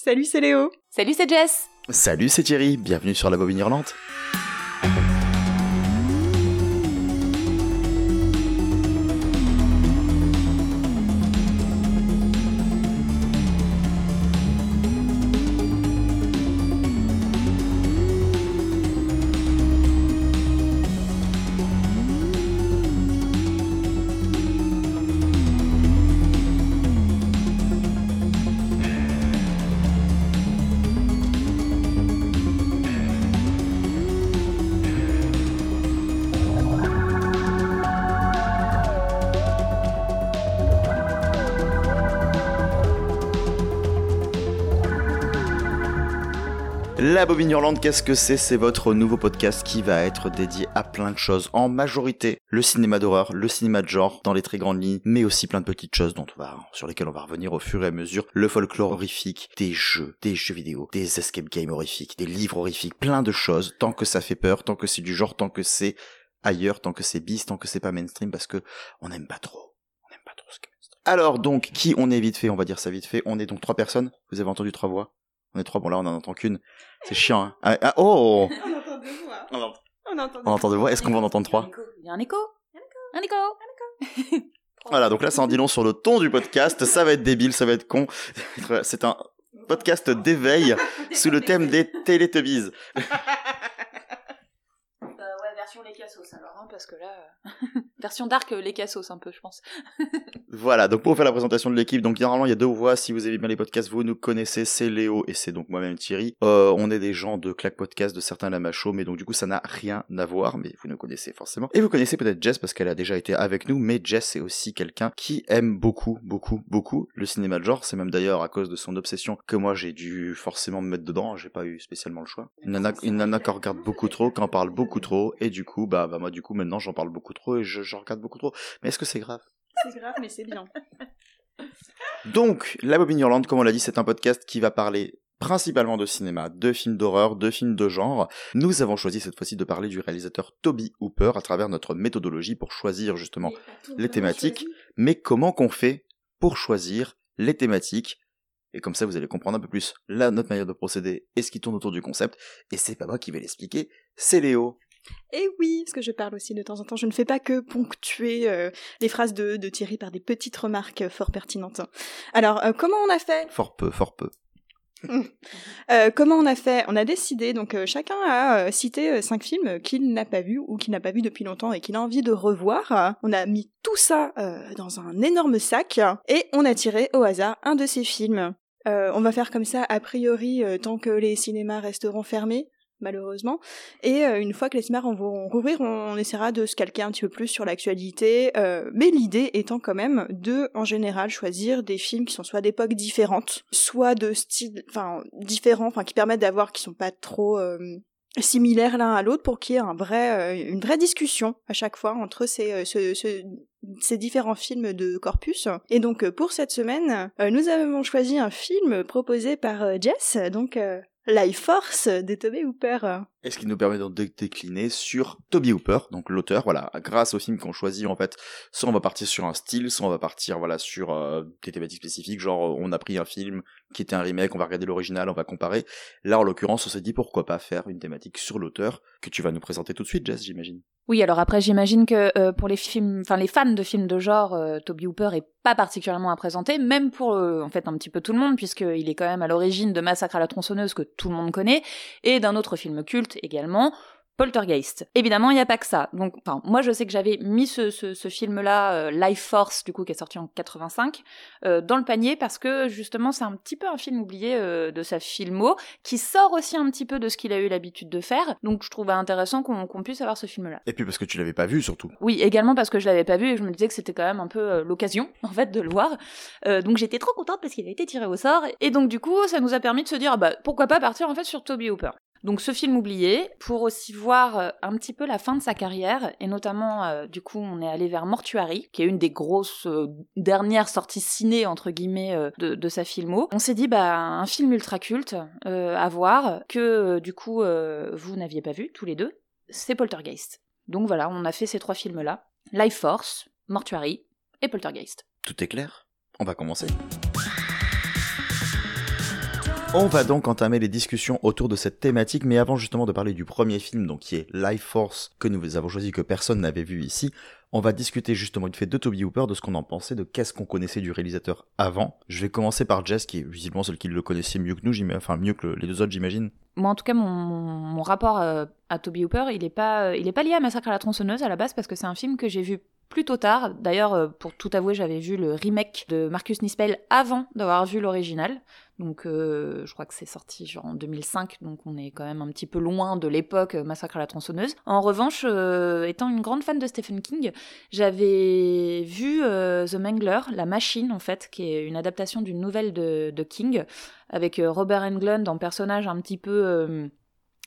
Salut, c'est Léo. Salut, c'est Jess. Salut, c'est Thierry. Bienvenue sur la bobine hurlante. La Bobine qu'est-ce que c'est? C'est votre nouveau podcast qui va être dédié à plein de choses. En majorité, le cinéma d'horreur, le cinéma de genre, dans les très grandes lignes, mais aussi plein de petites choses dont on va, sur lesquelles on va revenir au fur et à mesure. Le folklore horrifique, des jeux, des jeux vidéo, des escape games horrifiques, des livres horrifiques, plein de choses. Tant que ça fait peur, tant que c'est du genre, tant que c'est ailleurs, tant que c'est bis, tant que c'est pas mainstream, parce que on n'aime pas trop. On n'aime pas trop ce que Alors donc, qui on est vite fait? On va dire ça vite fait. On est donc trois personnes. Vous avez entendu trois voix on est trois, bon là on en entend qu'une. C'est chiant, hein. Ah, ah, oh On entend deux voix. On entend, On entend on entend deux voix. Est-ce qu'on va en entendre trois Il y a un écho. Un écho. Voilà, donc là ça en dit long sur le ton du podcast. Ça va être débile, ça va être con. C'est un podcast d'éveil sous le thème des Teletubbies. Version les cassos alors, hein, parce que là. euh, version dark euh, les cassos un peu, je pense. Voilà, donc pour faire la présentation de l'équipe, donc normalement il y a deux voix, si vous aimez bien les podcasts, vous nous connaissez, c'est Léo et c'est donc moi-même Thierry. Euh, on est des gens de Claque Podcast, de certains Lamacho, mais donc du coup ça n'a rien à voir, mais vous nous connaissez forcément. Et vous connaissez peut-être Jess parce qu'elle a déjà été avec nous, mais Jess c'est aussi quelqu'un qui aime beaucoup, beaucoup, beaucoup le cinéma de genre. C'est même d'ailleurs à cause de son obsession que moi j'ai dû forcément me mettre dedans, j'ai pas eu spécialement le choix. Une nana, nana qui en regarde beaucoup trop, qui en parle beaucoup trop, et du coup, bah, bah moi du coup maintenant j'en parle beaucoup trop et je, j'en regarde beaucoup trop. Mais est-ce que c'est grave? C'est grave, mais c'est bien. Donc, La Bobine Hurlante, comme on l'a dit, c'est un podcast qui va parler principalement de cinéma, de films d'horreur, de films de genre. Nous avons choisi cette fois-ci de parler du réalisateur Toby Hooper à travers notre méthodologie pour choisir justement les thématiques. Mais comment qu'on fait pour choisir les thématiques? Et comme ça, vous allez comprendre un peu plus notre manière de procéder et ce qui tourne autour du concept. Et c'est pas moi qui vais l'expliquer, c'est Léo. Et oui, parce que je parle aussi de temps en temps, je ne fais pas que ponctuer euh, les phrases de, de Thierry par des petites remarques euh, fort pertinentes. Alors, euh, comment on a fait? Fort peu, fort peu. Euh, Comment on a fait? On a décidé, donc euh, chacun a euh, cité cinq films qu'il n'a pas vus ou qu'il n'a pas vus depuis longtemps et qu'il a envie de revoir. On a mis tout ça dans un énorme sac et on a tiré au hasard un de ces films. On va faire comme ça a priori tant que les cinémas resteront fermés malheureusement. Et euh, une fois que les cinémas vont rouvrir, on, essaiera de se calquer un petit peu plus sur l'actualité. euh, mais l'idée étant quand même de, en général, choisir des films qui sont soit d'époques différentes, soit de styles, enfin différents, enfin qui permettent d'avoir, qui sont pas trop euh, similaires l'un à l'autre, pour qu'il y ait un vrai, une vraie discussion à chaque fois entre ces, ce- ce- ces différents films de corpus. Et donc pour cette semaine, nous avons choisi un film proposé par Jess, donc Life Force de Toby Hooper. Et ce qui nous permet donc de décliner sur Toby Hooper, donc l'auteur, voilà, grâce au film qu'on choisit en fait, soit on va partir sur un style, soit on va partir voilà sur euh, des thématiques spécifiques, genre on a pris un film qui était un remake, on va regarder l'original, on va comparer. Là en l'occurrence, on s'est dit pourquoi pas faire une thématique sur l'auteur que tu vas nous présenter tout de suite, Jess, j'imagine. Oui, alors après, j'imagine que euh, pour les films, enfin les fans de films de genre, euh, Toby Hooper est pas particulièrement à présenter, même pour euh, en fait un petit peu tout le monde, puisqu'il est quand même à l'origine de Massacre à la tronçonneuse que tout le monde connaît, et d'un autre film culte également. Poltergeist. Évidemment, il n'y a pas que ça. Donc, enfin, moi, je sais que j'avais mis ce, ce, ce film-là, euh, Life Force, du coup, qui est sorti en 85, euh, dans le panier parce que justement, c'est un petit peu un film oublié euh, de sa filmo, qui sort aussi un petit peu de ce qu'il a eu l'habitude de faire. Donc, je trouvais intéressant qu'on puisse avoir ce film-là. Et puis parce que tu l'avais pas vu surtout. Oui, également parce que je l'avais pas vu et je me disais que c'était quand même un peu l'occasion, en fait, de le voir. Donc j'étais trop contente parce qu'il a été tiré au sort. Et donc du coup, ça nous a permis de se dire, ah bah pourquoi pas partir en fait sur Toby Hooper. Donc ce film oublié, pour aussi voir euh, un petit peu la fin de sa carrière, et notamment, euh, du coup, on est allé vers Mortuary, qui est une des grosses euh, dernières sorties ciné, entre guillemets, de, de sa filmo. On s'est dit, bah, un film ultra culte à voir, que du coup, vous n'aviez pas vu, tous les deux, c'est Poltergeist. Donc voilà, on a fait ces trois films-là. Life Force, Mortuary et Poltergeist. Tout est clair? On va commencer. On va donc entamer les discussions autour de cette thématique, mais avant justement de parler du premier film, donc qui est Life Force, que nous avons choisi, que personne n'avait vu ici, on va discuter justement une fait de Toby Hooper, de ce qu'on en pensait, de qu'est-ce qu'on connaissait du réalisateur avant. Je vais commencer par Jess, qui est visiblement celle qui le connaissait mieux que nous, enfin mieux que le- les deux autres, j'imagine. Moi, en tout cas, mon, mon rapport euh, à Toby Hooper, il n'est pas, euh, il est pas lié à Massacre à la tronçonneuse à la base parce que c'est un film que j'ai vu plutôt tard. D'ailleurs, euh, pour tout avouer, j'avais vu le remake de Marcus Nispel avant d'avoir vu l'original. Donc, euh, je crois que c'est sorti genre en 2005, donc on est quand même un petit peu loin de l'époque euh, Massacre à la tronçonneuse. En revanche, euh, étant une grande fan de Stephen King, j'avais vu euh, The Mangler, La Machine en fait, qui est une adaptation d'une nouvelle de, King, avec Robert Englund en personnage un petit peu...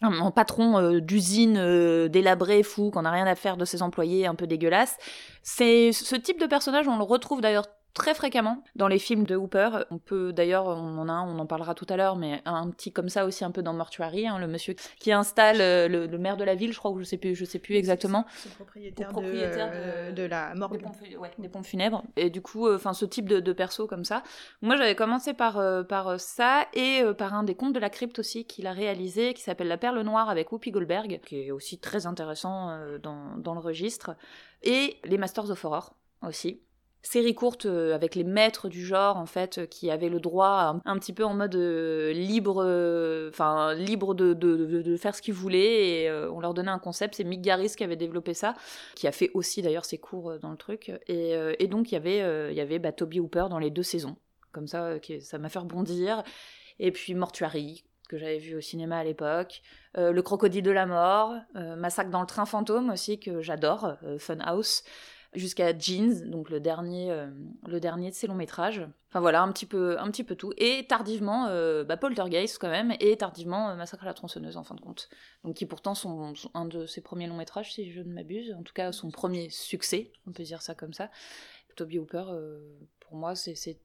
un patron d'usine délabré, fou, qu'on n'a rien à faire de ses employés, un peu dégueulasse. C'est ce type de personnage, on le retrouve d'ailleurs très fréquemment dans les films de Hooper. On peut d'ailleurs, on en a un, on en parlera tout à l'heure, mais un petit comme ça aussi un peu dans Mortuary, hein, le monsieur qui installe euh, le, le maire de la ville, je crois, ou je sais plus, je sais plus exactement. C'est le propriétaire, de, euh, de- de la Des morgue. pompes, fu- ouais, des pompes funèbres. Et du coup, euh, enfin, ce type de, de perso comme ça. Moi, j'avais commencé par, euh, par ça et par un des contes de la crypte aussi qu'il a réalisé, qui s'appelle La Perle Noire avec Whoopi Goldberg, qui est aussi très intéressant dans, dans le registre. Et les Masters of Horror aussi. Série courte euh, avec les maîtres du genre en fait euh, qui avaient le droit un, petit peu en mode euh, libre enfin libre de, de, de- faire ce qu'ils voulaient et on leur donnait un concept c'est Mick Garris qui avait développé ça qui a fait aussi d'ailleurs ses cours dans le truc. Et, et donc il y avait, y avait bah, Toby Hooper dans les deux saisons. Comme ça, qui- ça m'a fait rebondir. Et puis Mortuary, que j'avais vu au cinéma à l'époque. Le Crocodile de la Mort. Massacre dans le train fantôme aussi, que j'adore. Funhouse. Jusqu'à Jeans, donc le dernier, euh, le dernier de ses longs métrages. Enfin voilà, un petit peu, un petit peu tout. Et tardivement, euh, bah, Poltergeist quand même, et tardivement euh, Massacre à la tronçonneuse en fin de compte donc qui pourtant sont, un de ses premiers longs métrages, si je ne m'abuse, en tout cas son premier succès, on peut dire ça comme ça. Toby Hooper, pour moi, c'est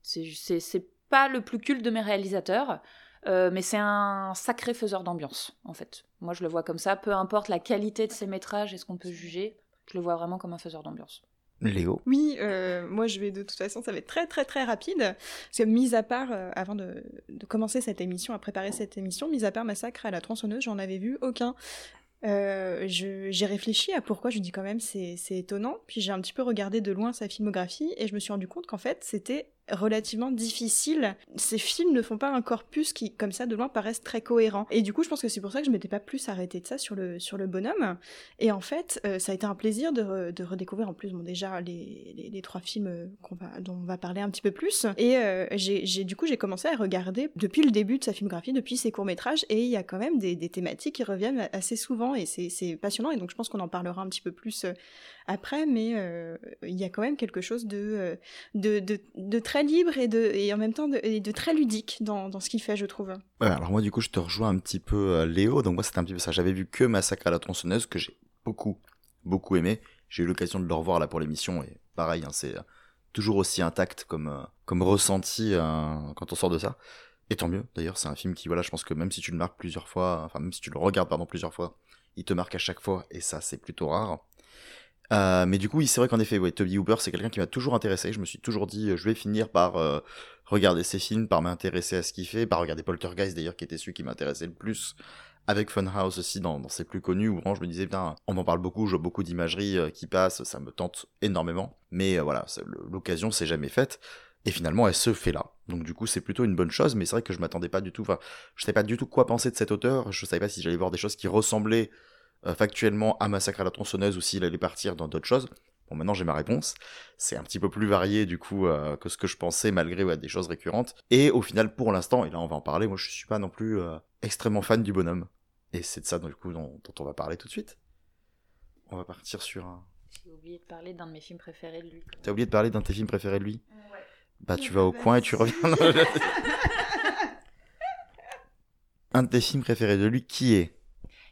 pas le plus culte de mes réalisateurs, mais c'est un sacré faiseur d'ambiance, en fait. Moi, je le vois comme ça, peu importe la qualité de ses métrages et ce qu'on peut juger, je le vois vraiment comme un faiseur d'ambiance. Léo. Oui, euh, moi je vais de toute façon, ça va être très très très rapide. Parce que mis à part, euh, avant de, commencer cette émission, à préparer cette émission, mis à part Massacre à la tronçonneuse, j'en avais vu aucun. Euh, j'ai réfléchi à pourquoi je dis quand même c'est étonnant, puis j'ai un petit peu regardé de loin sa filmographie et je me suis rendu compte qu'en fait c'était relativement difficile. Ces films ne font pas un corpus qui, comme ça, de loin, paraissent très cohérent. Et du coup, je pense que c'est pour ça que je m'étais pas plus arrêtée de ça sur le, sur le bonhomme. Et en fait, euh, ça a été un plaisir de, de redécouvrir en plus, bon, déjà, les, les, trois films euh, va, dont on va parler un petit peu plus. Et euh, j'ai, du coup, j'ai commencé à regarder depuis le début de sa filmographie, depuis ses courts-métrages, et il y a quand même des, des thématiques qui reviennent assez souvent, et c'est, c'est passionnant, et donc je pense qu'on en parlera un petit peu plus euh, après, mais euh, il y a quand même quelque chose de, euh, de, de, très libre et, de, et en même temps de, très ludique dans, dans ce qu'il fait, je trouve. Ouais, alors moi du coup je te rejoins un petit peu euh, Léo, donc moi c'était un petit peu ça, j'avais vu que Massacre à la tronçonneuse que j'ai beaucoup, beaucoup aimé, j'ai eu l'occasion de le revoir là pour l'émission et pareil, hein, c'est toujours aussi intact comme, comme ressenti quand on sort de ça. Et tant mieux, d'ailleurs c'est un film qui, voilà, je pense que même si tu le marques plusieurs fois, enfin même si tu le regardes pardon plusieurs fois, il te marque à chaque fois et ça c'est plutôt rare. Euh, mais du coup, oui, c'est vrai qu'en effet, ouais, Toby Hooper, c'est quelqu'un qui m'a toujours intéressé. Je me suis toujours dit, euh, je vais finir par euh, regarder ses films, par m'intéresser à ce qu'il fait, par regarder Poltergeist d'ailleurs, qui était celui qui m'intéressait le plus, avec Funhouse aussi dans, ses plus connus, où vraiment je me disais, putain, on en parle beaucoup, je vois beaucoup d'imagerie euh, qui passe, ça me tente énormément. Mais euh, voilà, l'occasion s'est jamais faite. Et finalement, elle se fait là. Donc du coup, c'est plutôt une bonne chose, mais c'est vrai que je m'attendais pas du tout, enfin, je savais pas du tout quoi penser de cet auteur, je savais pas si j'allais voir des choses qui ressemblaient factuellement à Massacre à la tronçonneuse ou s'il allait partir dans d'autres choses. Bon, maintenant j'ai ma réponse. C'est un petit peu plus varié du coup euh, que ce que je pensais malgré ouais, des choses récurrentes. Et au final, pour l'instant, et là on va en parler, moi je suis pas non plus euh, extrêmement fan du bonhomme. Et c'est de ça du coup dont, dont on va parler tout de suite. On va partir sur un... J'ai oublié de parler d'un de mes films préférés de lui. T'as oublié de parler d'un de tes films préférés de lui? Ouais. Bah tu vas au coin et tu reviens. un de tes films préférés de lui, qui est?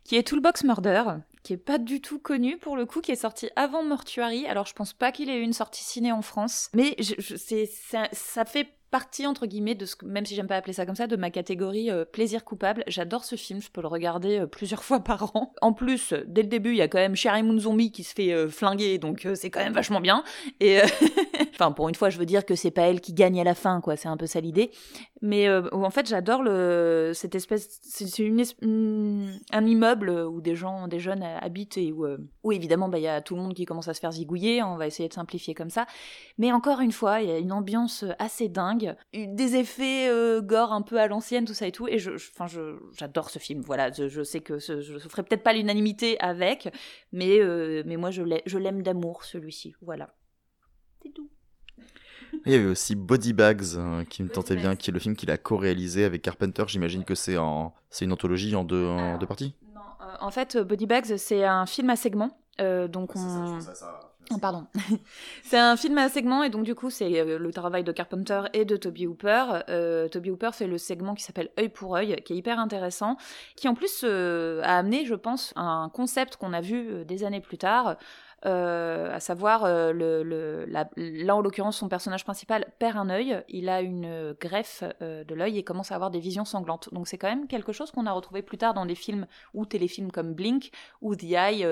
Qui est Toolbox Murder, qui est pas du tout connu pour le coup, qui est sorti avant Mortuary. Alors je pense pas qu'il ait eu une sortie ciné en France, mais je, je- c'est, ça, ça fait partie entre guillemets de ce même si j'aime pas appeler ça comme ça de ma catégorie euh, plaisir coupable. J'adore ce film je peux le regarder euh, plusieurs fois par an. En plus euh, dès le début il y a quand même Sherry Moon Zombie qui se fait flinguer donc c'est quand même vachement bien. Et enfin pour une fois je veux dire que c'est pas elle qui gagne à la fin quoi c'est un peu ça l'idée. Mais en fait j'adore le cette espèce c'est une, une- un immeuble où des gens des jeunes habitent et où, où évidemment bah, il y a tout le monde qui commence à se faire zigouiller. On va essayer de simplifier comme ça. Mais encore une fois il y a une ambiance assez dingue des effets euh, gore un peu à l'ancienne tout ça et tout. Et je enfin je j'adore ce film voilà. Je, je sais que ce, je ferai peut-être pas l'unanimité avec mais euh, mais moi je l'ai- je l'aime d'amour celui-ci voilà. C'est tout. Il y avait aussi Body Bags euh, qui me tentait bien, qui est le film qu'il a co-réalisé avec Carpenter. J'imagine que c'est en, c'est une anthologie en deux, en Alors, deux parties? non, euh, en fait Body Bags c'est un film à segments donc on Oh, pardon. c'est un film à segments et donc du coup c'est euh, le travail de Carpenter et de Toby Hooper. Euh, Toby Hooper fait le segment qui s'appelle œil pour œil, qui est hyper intéressant, qui en plus euh, a amené, je pense, un concept qu'on a vu des années plus tard. Euh, à savoir, euh, là en l'occurrence, son personnage principal perd un œil, il a une greffe euh, de l'œil et commence à avoir des visions sanglantes. Donc c'est quand même quelque chose qu'on a retrouvé plus tard dans des films ou téléfilms comme Blink ou The Eye,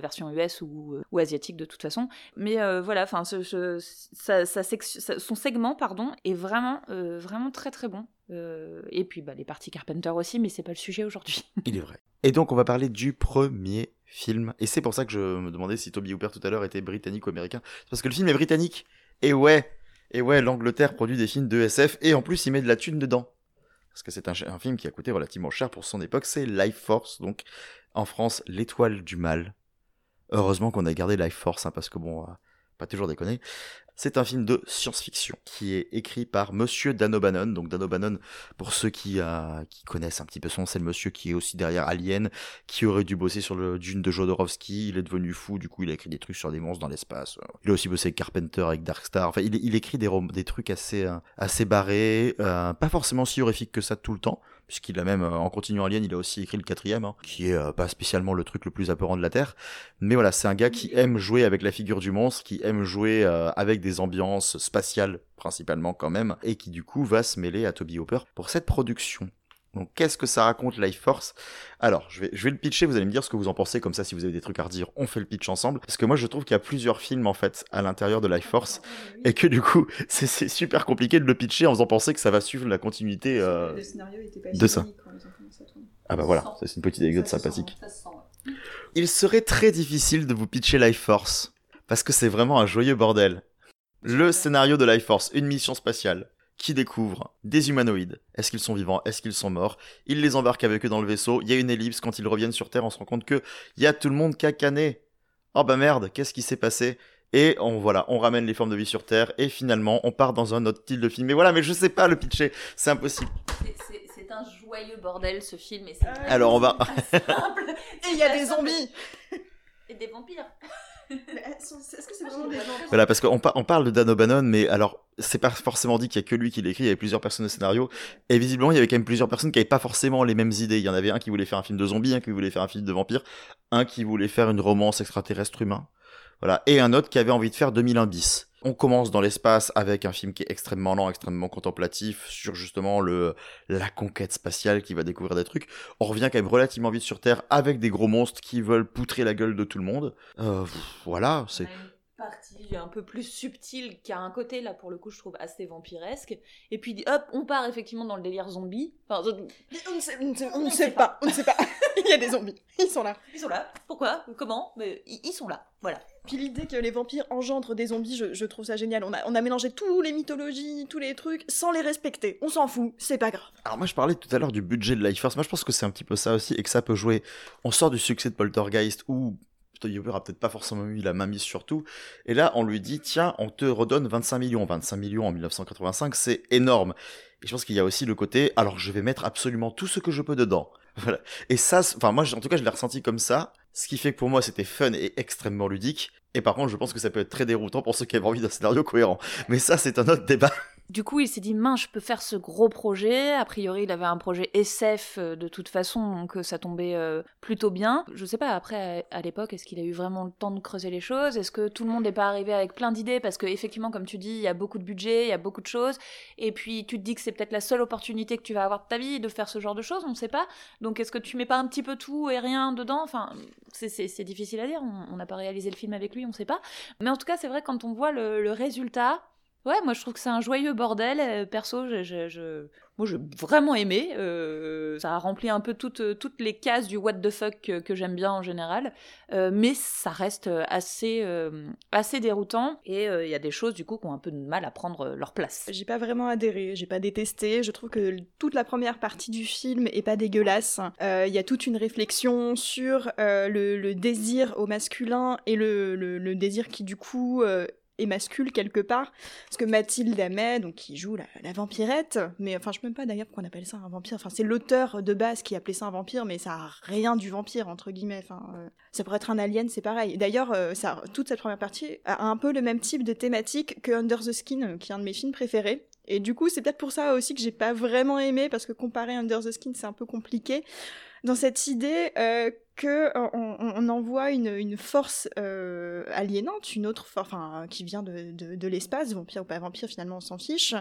version US ou, asiatique de toute façon. Mais voilà, son segment, pardon, est vraiment, vraiment très très bon. Euh, et puis bah, les parties Carpenter aussi, mais c'est pas le sujet aujourd'hui. Il est vrai. Et donc, on va parler du premier film. Et c'est pour ça que je me demandais si Toby Hooper tout à l'heure était britannique ou américain. Parce que le film est britannique. Et ouais, et ouais, l'Angleterre produit des films de SF et en plus, il met de la thune dedans. Parce que c'est un film qui a coûté relativement cher pour son époque. C'est Life Force, donc en France, l'étoile du mal. Heureusement qu'on a gardé Life Force, hein, parce que bon, euh, pas toujours déconner. C'est un film de science-fiction qui est écrit par Monsieur Dan O'Bannon. Donc Dan O'Bannon, pour ceux qui, euh, qui connaissent un petit peu son, c'est le monsieur qui est aussi derrière Alien, qui aurait dû bosser sur le Dune de Jodorowsky. Il est devenu fou, du coup il a écrit des trucs sur des monstres dans l'espace. Il a aussi bossé avec Carpenter, avec Darkstar. Enfin, il, écrit des, des trucs assez, euh, assez barrés, euh, pas forcément si horrifiques que ça tout le temps. Puisqu'il a même, euh, en continuant Alien, il a aussi écrit le quatrième, hein, qui est euh, pas spécialement le truc le plus apeurant de la Terre. Mais voilà, c'est un gars qui aime jouer avec la figure du monstre, qui aime jouer euh, avec des ambiances spatiales principalement quand même, et qui du coup va se mêler à Toby Hooper pour cette production. Donc qu'est-ce que ça raconte Life Force? Alors, je vais, je vais le pitcher, vous allez me dire ce que vous en pensez, comme ça si vous avez des trucs à redire, on fait le pitch ensemble. Parce que moi je trouve qu'il y a plusieurs films en fait à l'intérieur de Life Force, et que du coup c'est c'est super compliqué de le pitcher en faisant penser que ça va suivre la continuité. euh, Le scénario était pas de ça. fini quand ils ont commencé à tourner. Ah bah voilà, ça, c'est une petite anecdote sympathique. Il serait très difficile de vous pitcher Life Force, parce que c'est vraiment un joyeux bordel. Le scénario de Life Force, une mission spatiale, qui découvre des humanoïdes. Est-ce qu'ils sont vivants? Est-ce qu'ils sont morts? Ils les embarquent avec eux dans le vaisseau, il y a une ellipse, quand ils reviennent sur Terre, on se rend compte que il y a tout le monde cacané. Oh bah merde, qu'est-ce qui s'est passé? Et on voilà, on ramène les formes de vie sur Terre et finalement on part dans un autre style de film. Mais voilà, mais je sais pas le pitcher, c'est impossible. C'est un joyeux bordel ce film et c'est Alors on va Et il y a des zombies et des vampires. Est-ce que c'est vraiment des Voilà, parce qu'on par- on parle de Dan O'Bannon, mais alors, c'est pas forcément dit qu'il y a que lui qui l'écrit, il y avait plusieurs personnes au scénario, et visiblement, il y avait quand même plusieurs personnes qui avaient pas forcément les mêmes idées. Il y en avait un qui voulait faire un film de zombies, un qui voulait faire un film de vampires, un qui voulait faire une romance extraterrestre humain, voilà, et un autre qui avait envie de faire 2001 bis. On commence dans l'espace avec un film qui est extrêmement lent, extrêmement contemplatif sur justement le la conquête spatiale qui va découvrir des trucs. On revient quand même relativement vite sur Terre avec des gros monstres qui veulent poutrer la gueule de tout le monde. Euh, voilà, c'est partie un peu plus subtile qui a un côté là pour le coup je trouve assez vampiresque. Et puis hop on part effectivement dans le délire zombie. Enfin On ne sait, on ne sait- on ne sait pas, on ne sait pas. il y a des zombies, ils sont là. ils sont là. Pourquoi? Comment? Mais ils sont là. Voilà Puis l'idée que les vampires engendrent des zombies, je, trouve ça génial. On a, on a mélangé tous les mythologies, tous les trucs, sans les respecter. On s'en fout, c'est pas grave. Alors moi je parlais tout à l'heure du budget de Life Force, moi je pense que c'est un petit peu ça aussi et que ça peut jouer. On sort du succès de Poltergeist où Hooper a peut-être pas forcément eu la main mise sur tout, et là on lui dit tiens on te redonne 25 millions, 25 millions en 1985 c'est énorme. Et je pense qu'il y a aussi le côté alors je vais mettre absolument tout ce que je peux dedans. Voilà. Et ça, enfin moi en tout cas je l'ai ressenti comme ça, ce qui fait que pour moi c'était fun et extrêmement ludique. Et par contre je pense que ça peut être très déroutant pour ceux qui avaient envie d'un scénario cohérent. Mais ça c'est un autre débat. Du coup, il s'est dit, mince, je peux faire ce gros projet. A priori, il avait un projet SF euh, de toute façon, donc euh, ça tombait euh, plutôt bien. Je sais pas, après, à, l'époque, est-ce qu'il a eu vraiment le temps de creuser les choses? Est-ce que tout le monde n'est pas arrivé avec plein d'idées? Parce que, effectivement, comme tu dis, il y a beaucoup de budget, il y a beaucoup de choses. Et puis, tu te dis que c'est peut-être la seule opportunité que tu vas avoir de ta vie de faire ce genre de choses, on ne sait pas. Donc, est-ce que tu mets pas un petit peu tout et rien dedans? Enfin, c'est difficile à dire. On n'a pas réalisé le film avec lui, on ne sait pas. Mais en tout cas, c'est vrai, quand on voit le résultat, Ouais, moi je trouve que c'est un joyeux bordel. Euh, perso, je, je, moi j'ai vraiment aimé. Euh, ça a rempli un peu toutes, euh, toutes les cases du what the fuck que, j'aime bien en général. mais ça reste assez, assez déroutant. Et il y a des choses du coup qui ont un peu de mal à prendre leur place. J'ai pas vraiment adhéré, j'ai pas détesté. Je trouve que toute la première partie du film est pas dégueulasse. Il y a toute une réflexion sur le, désir au masculin et le, le désir qui du coup émascule quelque part. Parce que Mathilde Amet donc qui joue la, vampirette mais enfin je sais même pas d'ailleurs pourquoi on appelle ça un vampire. Enfin c'est l'auteur de base qui appelait ça un vampire mais ça a rien du vampire entre guillemets. Enfin euh, ça pourrait être un alien c'est pareil. D'ailleurs euh, toute cette première partie a un peu le même type de thématique que Under the Skin qui est un de mes films préférés. Et du coup c'est peut-être pour ça aussi que j'ai pas vraiment aimé parce que comparer Under the Skin c'est un peu compliqué. Dans cette idée euh, que on, on envoie une, force euh, aliénante, une autre force, enfin, qui vient de, de, l'espace, vampire ou pas vampire, finalement on s'en fiche,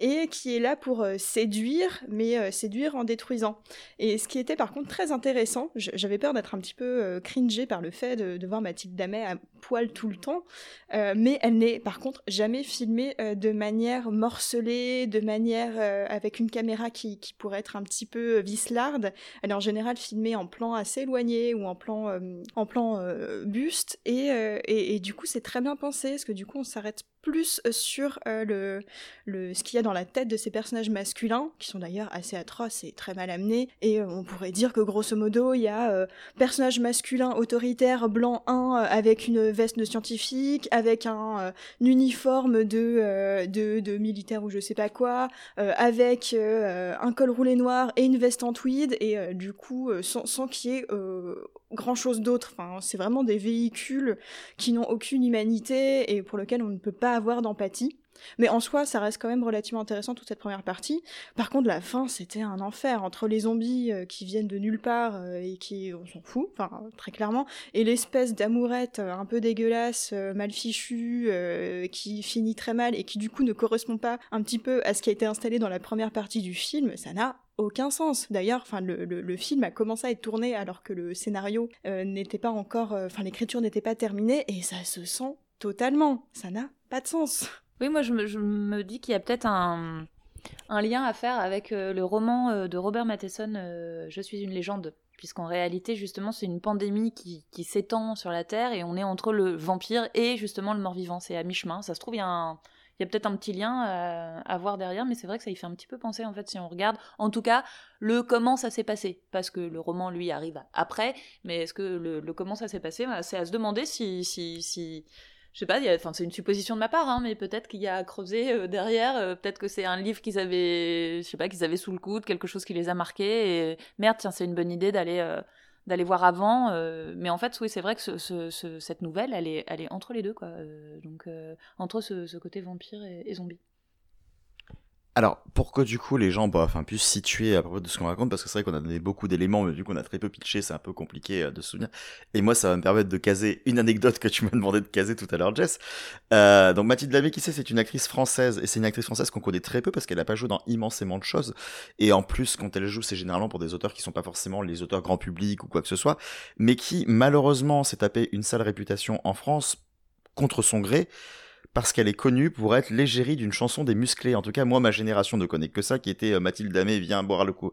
et qui est là pour euh, séduire, mais euh, séduire en détruisant. Et ce qui était par contre très intéressant, j'avais peur d'être un petit peu euh, cringé par le fait de, de, voir Mathilde Damet à poil tout le temps, mais elle n'est par contre jamais filmée de manière morcelée, de manière avec une caméra qui, qui pourrait être un petit peu vislarde. Elle est en général filmée en plan assez éloigné ou en plan, euh, euh, buste. Euh, et, du coup, c'est très bien pensé, parce que du coup, on s'arrête plus sur le, le, ce qu'il y a dans la tête de ces personnages masculins, qui sont d'ailleurs assez atroces et très mal amenés. Et on pourrait dire que grosso modo, il y a personnage masculin autoritaire, blanc 1, avec une veste de scientifique, avec un, uniforme de, de, de, militaire ou je sais pas quoi, avec un col roulé noir et une veste en tweed, et du coup, sans, sans qu'il y ait grand chose d'autre. Enfin, c'est vraiment des véhicules qui n'ont aucune humanité et pour lesquels on ne peut pas avoir d'empathie. Mais en soi, ça reste quand même relativement intéressant toute cette première partie. Par contre, la fin, c'était un enfer entre les zombies euh, qui viennent de nulle part euh, et qui, on s'en fout, enfin très clairement, et l'espèce d'amourette euh, un peu dégueulasse, mal fichue, qui finit très mal et qui du coup ne correspond pas un petit peu à ce qui a été installé dans la première partie du film. Ça n'a aucun sens. D'ailleurs, enfin, le, film a commencé à être tourné alors que le scénario n'était pas encore, enfin, l'écriture n'était pas terminée et ça se sent totalement. Ça n'a pas de sens. Oui, moi je me, dis qu'il y a peut-être un, lien à faire avec euh, le roman euh, de Robert Matheson, euh, Je suis une légende. Puisqu'en réalité, justement, c'est une pandémie qui, s'étend sur la Terre et on est entre le vampire et justement le mort-vivant. C'est à mi-chemin. Ça se trouve, il y a il y a peut-être un petit lien à, voir derrière, mais c'est vrai que ça y fait un petit peu penser en fait si on regarde. En tout cas, le comment ça s'est passé, parce que le roman lui arrive après, mais est-ce que le, comment ça s'est passé, c'est à se demander si, si, si je sais pas, enfin c'est une supposition de ma part, hein, mais peut-être qu'il y a à creuser euh, derrière, euh, peut-être que c'est un livre qu'ils avaient, je sais pas, qu'ils avaient sous le coude, quelque chose qui les a marqués, et merde, tiens, c'est une bonne idée d'aller euh, d'aller voir avant, mais en fait, oui, c'est vrai que ce, cette nouvelle, elle est, elle est entre les deux, quoi, donc entre ce, côté vampire et zombie. Alors, pour que du coup les gens bah, enfin, puissent situer à propos de ce qu'on raconte, parce que c'est vrai qu'on a donné beaucoup d'éléments, mais du coup on a très peu pitché, c'est un peu compliqué euh, de se souvenir. Et moi, ça va me permettre de caser une anecdote que tu m'as demandé de caser tout à l'heure, Jess. Euh, donc Mathilde Lamé, qui sait, c'est une actrice française, et c'est une actrice française qu'on connaît très peu parce qu'elle a pas joué dans immensément de choses. Et en plus, quand elle joue, c'est généralement pour des auteurs qui sont pas forcément les auteurs grand public ou quoi que ce soit, mais qui malheureusement s'est tapé une sale réputation en France contre son gré parce qu'elle est connue pour être l'égérie d'une chanson des musclés. En tout cas, moi, ma génération ne connaît que ça, qui était euh, Mathilde Damé vient boire le coup,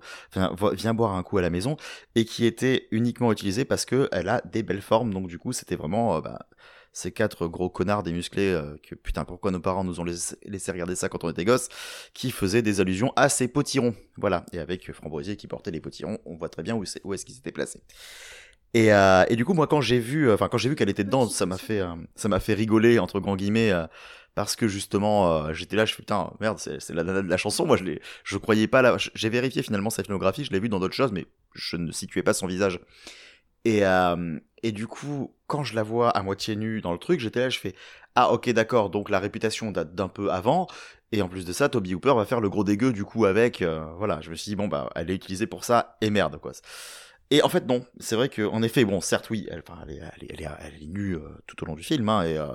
boire un coup à la maison, et qui était uniquement utilisée parce que elle a des belles formes. Donc du coup, c'était vraiment euh, bah, ces quatre gros connards des musclés euh, que putain pourquoi nos parents nous ont laissé, regarder ça quand on était gosses, qui faisaient des allusions à ces potirons. Voilà. Et avec Framboisier qui portait les potirons, on voit très bien où, où est-ce qu'ils étaient placés. Et, euh, et, du coup, moi, quand j'ai vu, enfin, quand j'ai vu qu'elle était dedans, ça m'a fait, euh, ça m'a fait rigoler entre grands guillemets, euh, parce que justement, euh, j'étais là, je fais putain, merde, c'est la nana de la chanson. Moi, je l'ai, je croyais pas là. J'ai vérifié finalement sa filmographie, je l'ai vu dans d'autres choses, mais je ne situais pas son visage. Et et du coup, quand je la vois à moitié nue dans le truc, j'étais là, je fais ah ok d'accord, donc la réputation date d'un peu avant. Et en plus de ça, Toby Hooper va faire le gros dégueu du coup avec. euh, voilà, je me suis dit, bon, bah, elle est utilisée pour ça, et merde, quoi. Et en fait, non. C'est vrai qu'en effet, bon, certes, oui, elle, est, nue euh, tout au long du film, hein, et, euh,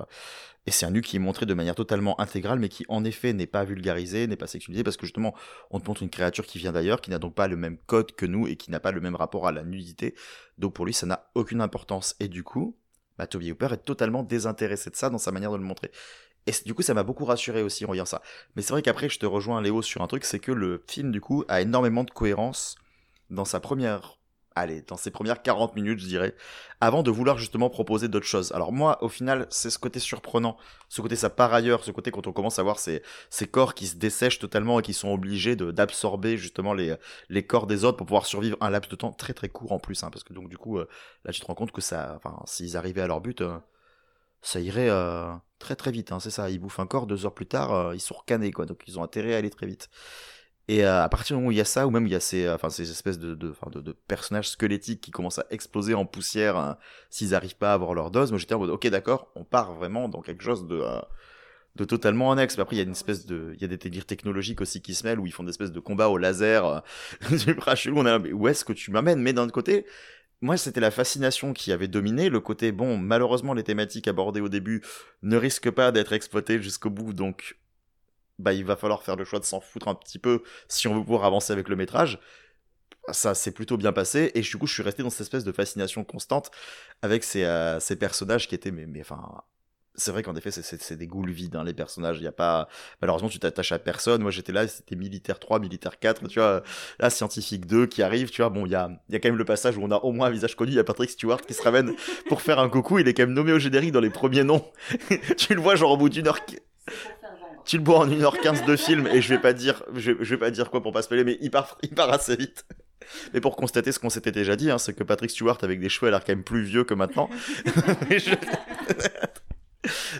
et c'est un nu qui est montré de manière totalement intégrale, mais qui, en effet, n'est pas vulgarisé, n'est pas sexualisé, parce que justement, on te montre une créature qui vient d'ailleurs, qui n'a donc pas le même code que nous, et qui n'a pas le même rapport à la nudité. Donc pour lui, ça n'a aucune importance. Et du coup, bah, Toby Hooper est totalement désintéressé de ça dans sa manière de le montrer. Et du coup, ça m'a beaucoup rassuré aussi en voyant ça. Mais c'est vrai qu'après, je te rejoins, Léo, sur un truc, c'est que le film, du coup, a énormément de cohérence dans sa première allez, dans ses premières 40 minutes, je dirais, avant de vouloir justement proposer d'autres choses. Alors moi, au final, c'est ce côté surprenant, ce côté ça part ailleurs, ce côté quand on commence à voir ces, ces corps qui se dessèchent totalement et qui sont obligés d'absorber justement les, corps des autres pour pouvoir survivre un laps de temps très très court en plus, hein, parce que donc du coup, euh, là tu te rends compte que ça, enfin, s'ils arrivaient à leur but, euh, ça irait euh, très très vite, hein, c'est ça, ils bouffent un corps, deux heures plus tard, ils sont recanés, quoi, donc ils ont intérêt à aller très vite. Et euh, à partir du moment où il y a ça, ou même il y a ces, euh, enfin, ces espèces de, de, de personnages squelettiques qui commencent à exploser en poussière hein, s'ils n'arrivent pas à avoir leur dose, moi j'étais en mode, ok d'accord, on part vraiment dans quelque chose de, euh, de totalement annexe. Mais après, il y a une espèce de, il y a des délires technologiques aussi qui se mêlent, où ils font des espèces de combats au laser, euh, super chelou, on est là, mais où est-ce que tu m'amènes? Mais d'un autre côté, moi, c'était la fascination qui avait dominé. Le côté, bon, malheureusement, les thématiques abordées au début ne risquent pas d'être exploitées jusqu'au bout, donc bah, il va falloir faire le choix de s'en foutre un petit peu si on veut pouvoir avancer avec le métrage. Ça s'est plutôt bien passé, et du coup, je suis resté dans cette espèce de fascination constante avec ces, euh, ces personnages qui étaient, mais, mais enfin, c'est vrai qu'en effet, c'est des goules vides, hein, les personnages. Il y a pas, malheureusement, tu t'attaches à personne. Moi, j'étais là, c'était militaire 3, militaire 4, tu vois. Là, scientifique 2 qui arrive, tu vois. Bon, il y a, il y a quand même le passage où on a au moins un visage connu. Il y a Patrick Stewart qui se ramène pour faire un coucou. Il est quand même nommé au générique dans les premiers noms. tu le vois, genre, au bout d'une heure. Vois en 1h15 de film, et je vais pas dire, je, je vais pas dire quoi pour pas spoiler, mais il part, il part assez vite. Mais pour constater ce qu'on s'était déjà dit, hein, c'est que Patrick Stewart avec des cheveux a l'air quand même plus vieux que maintenant. mais je...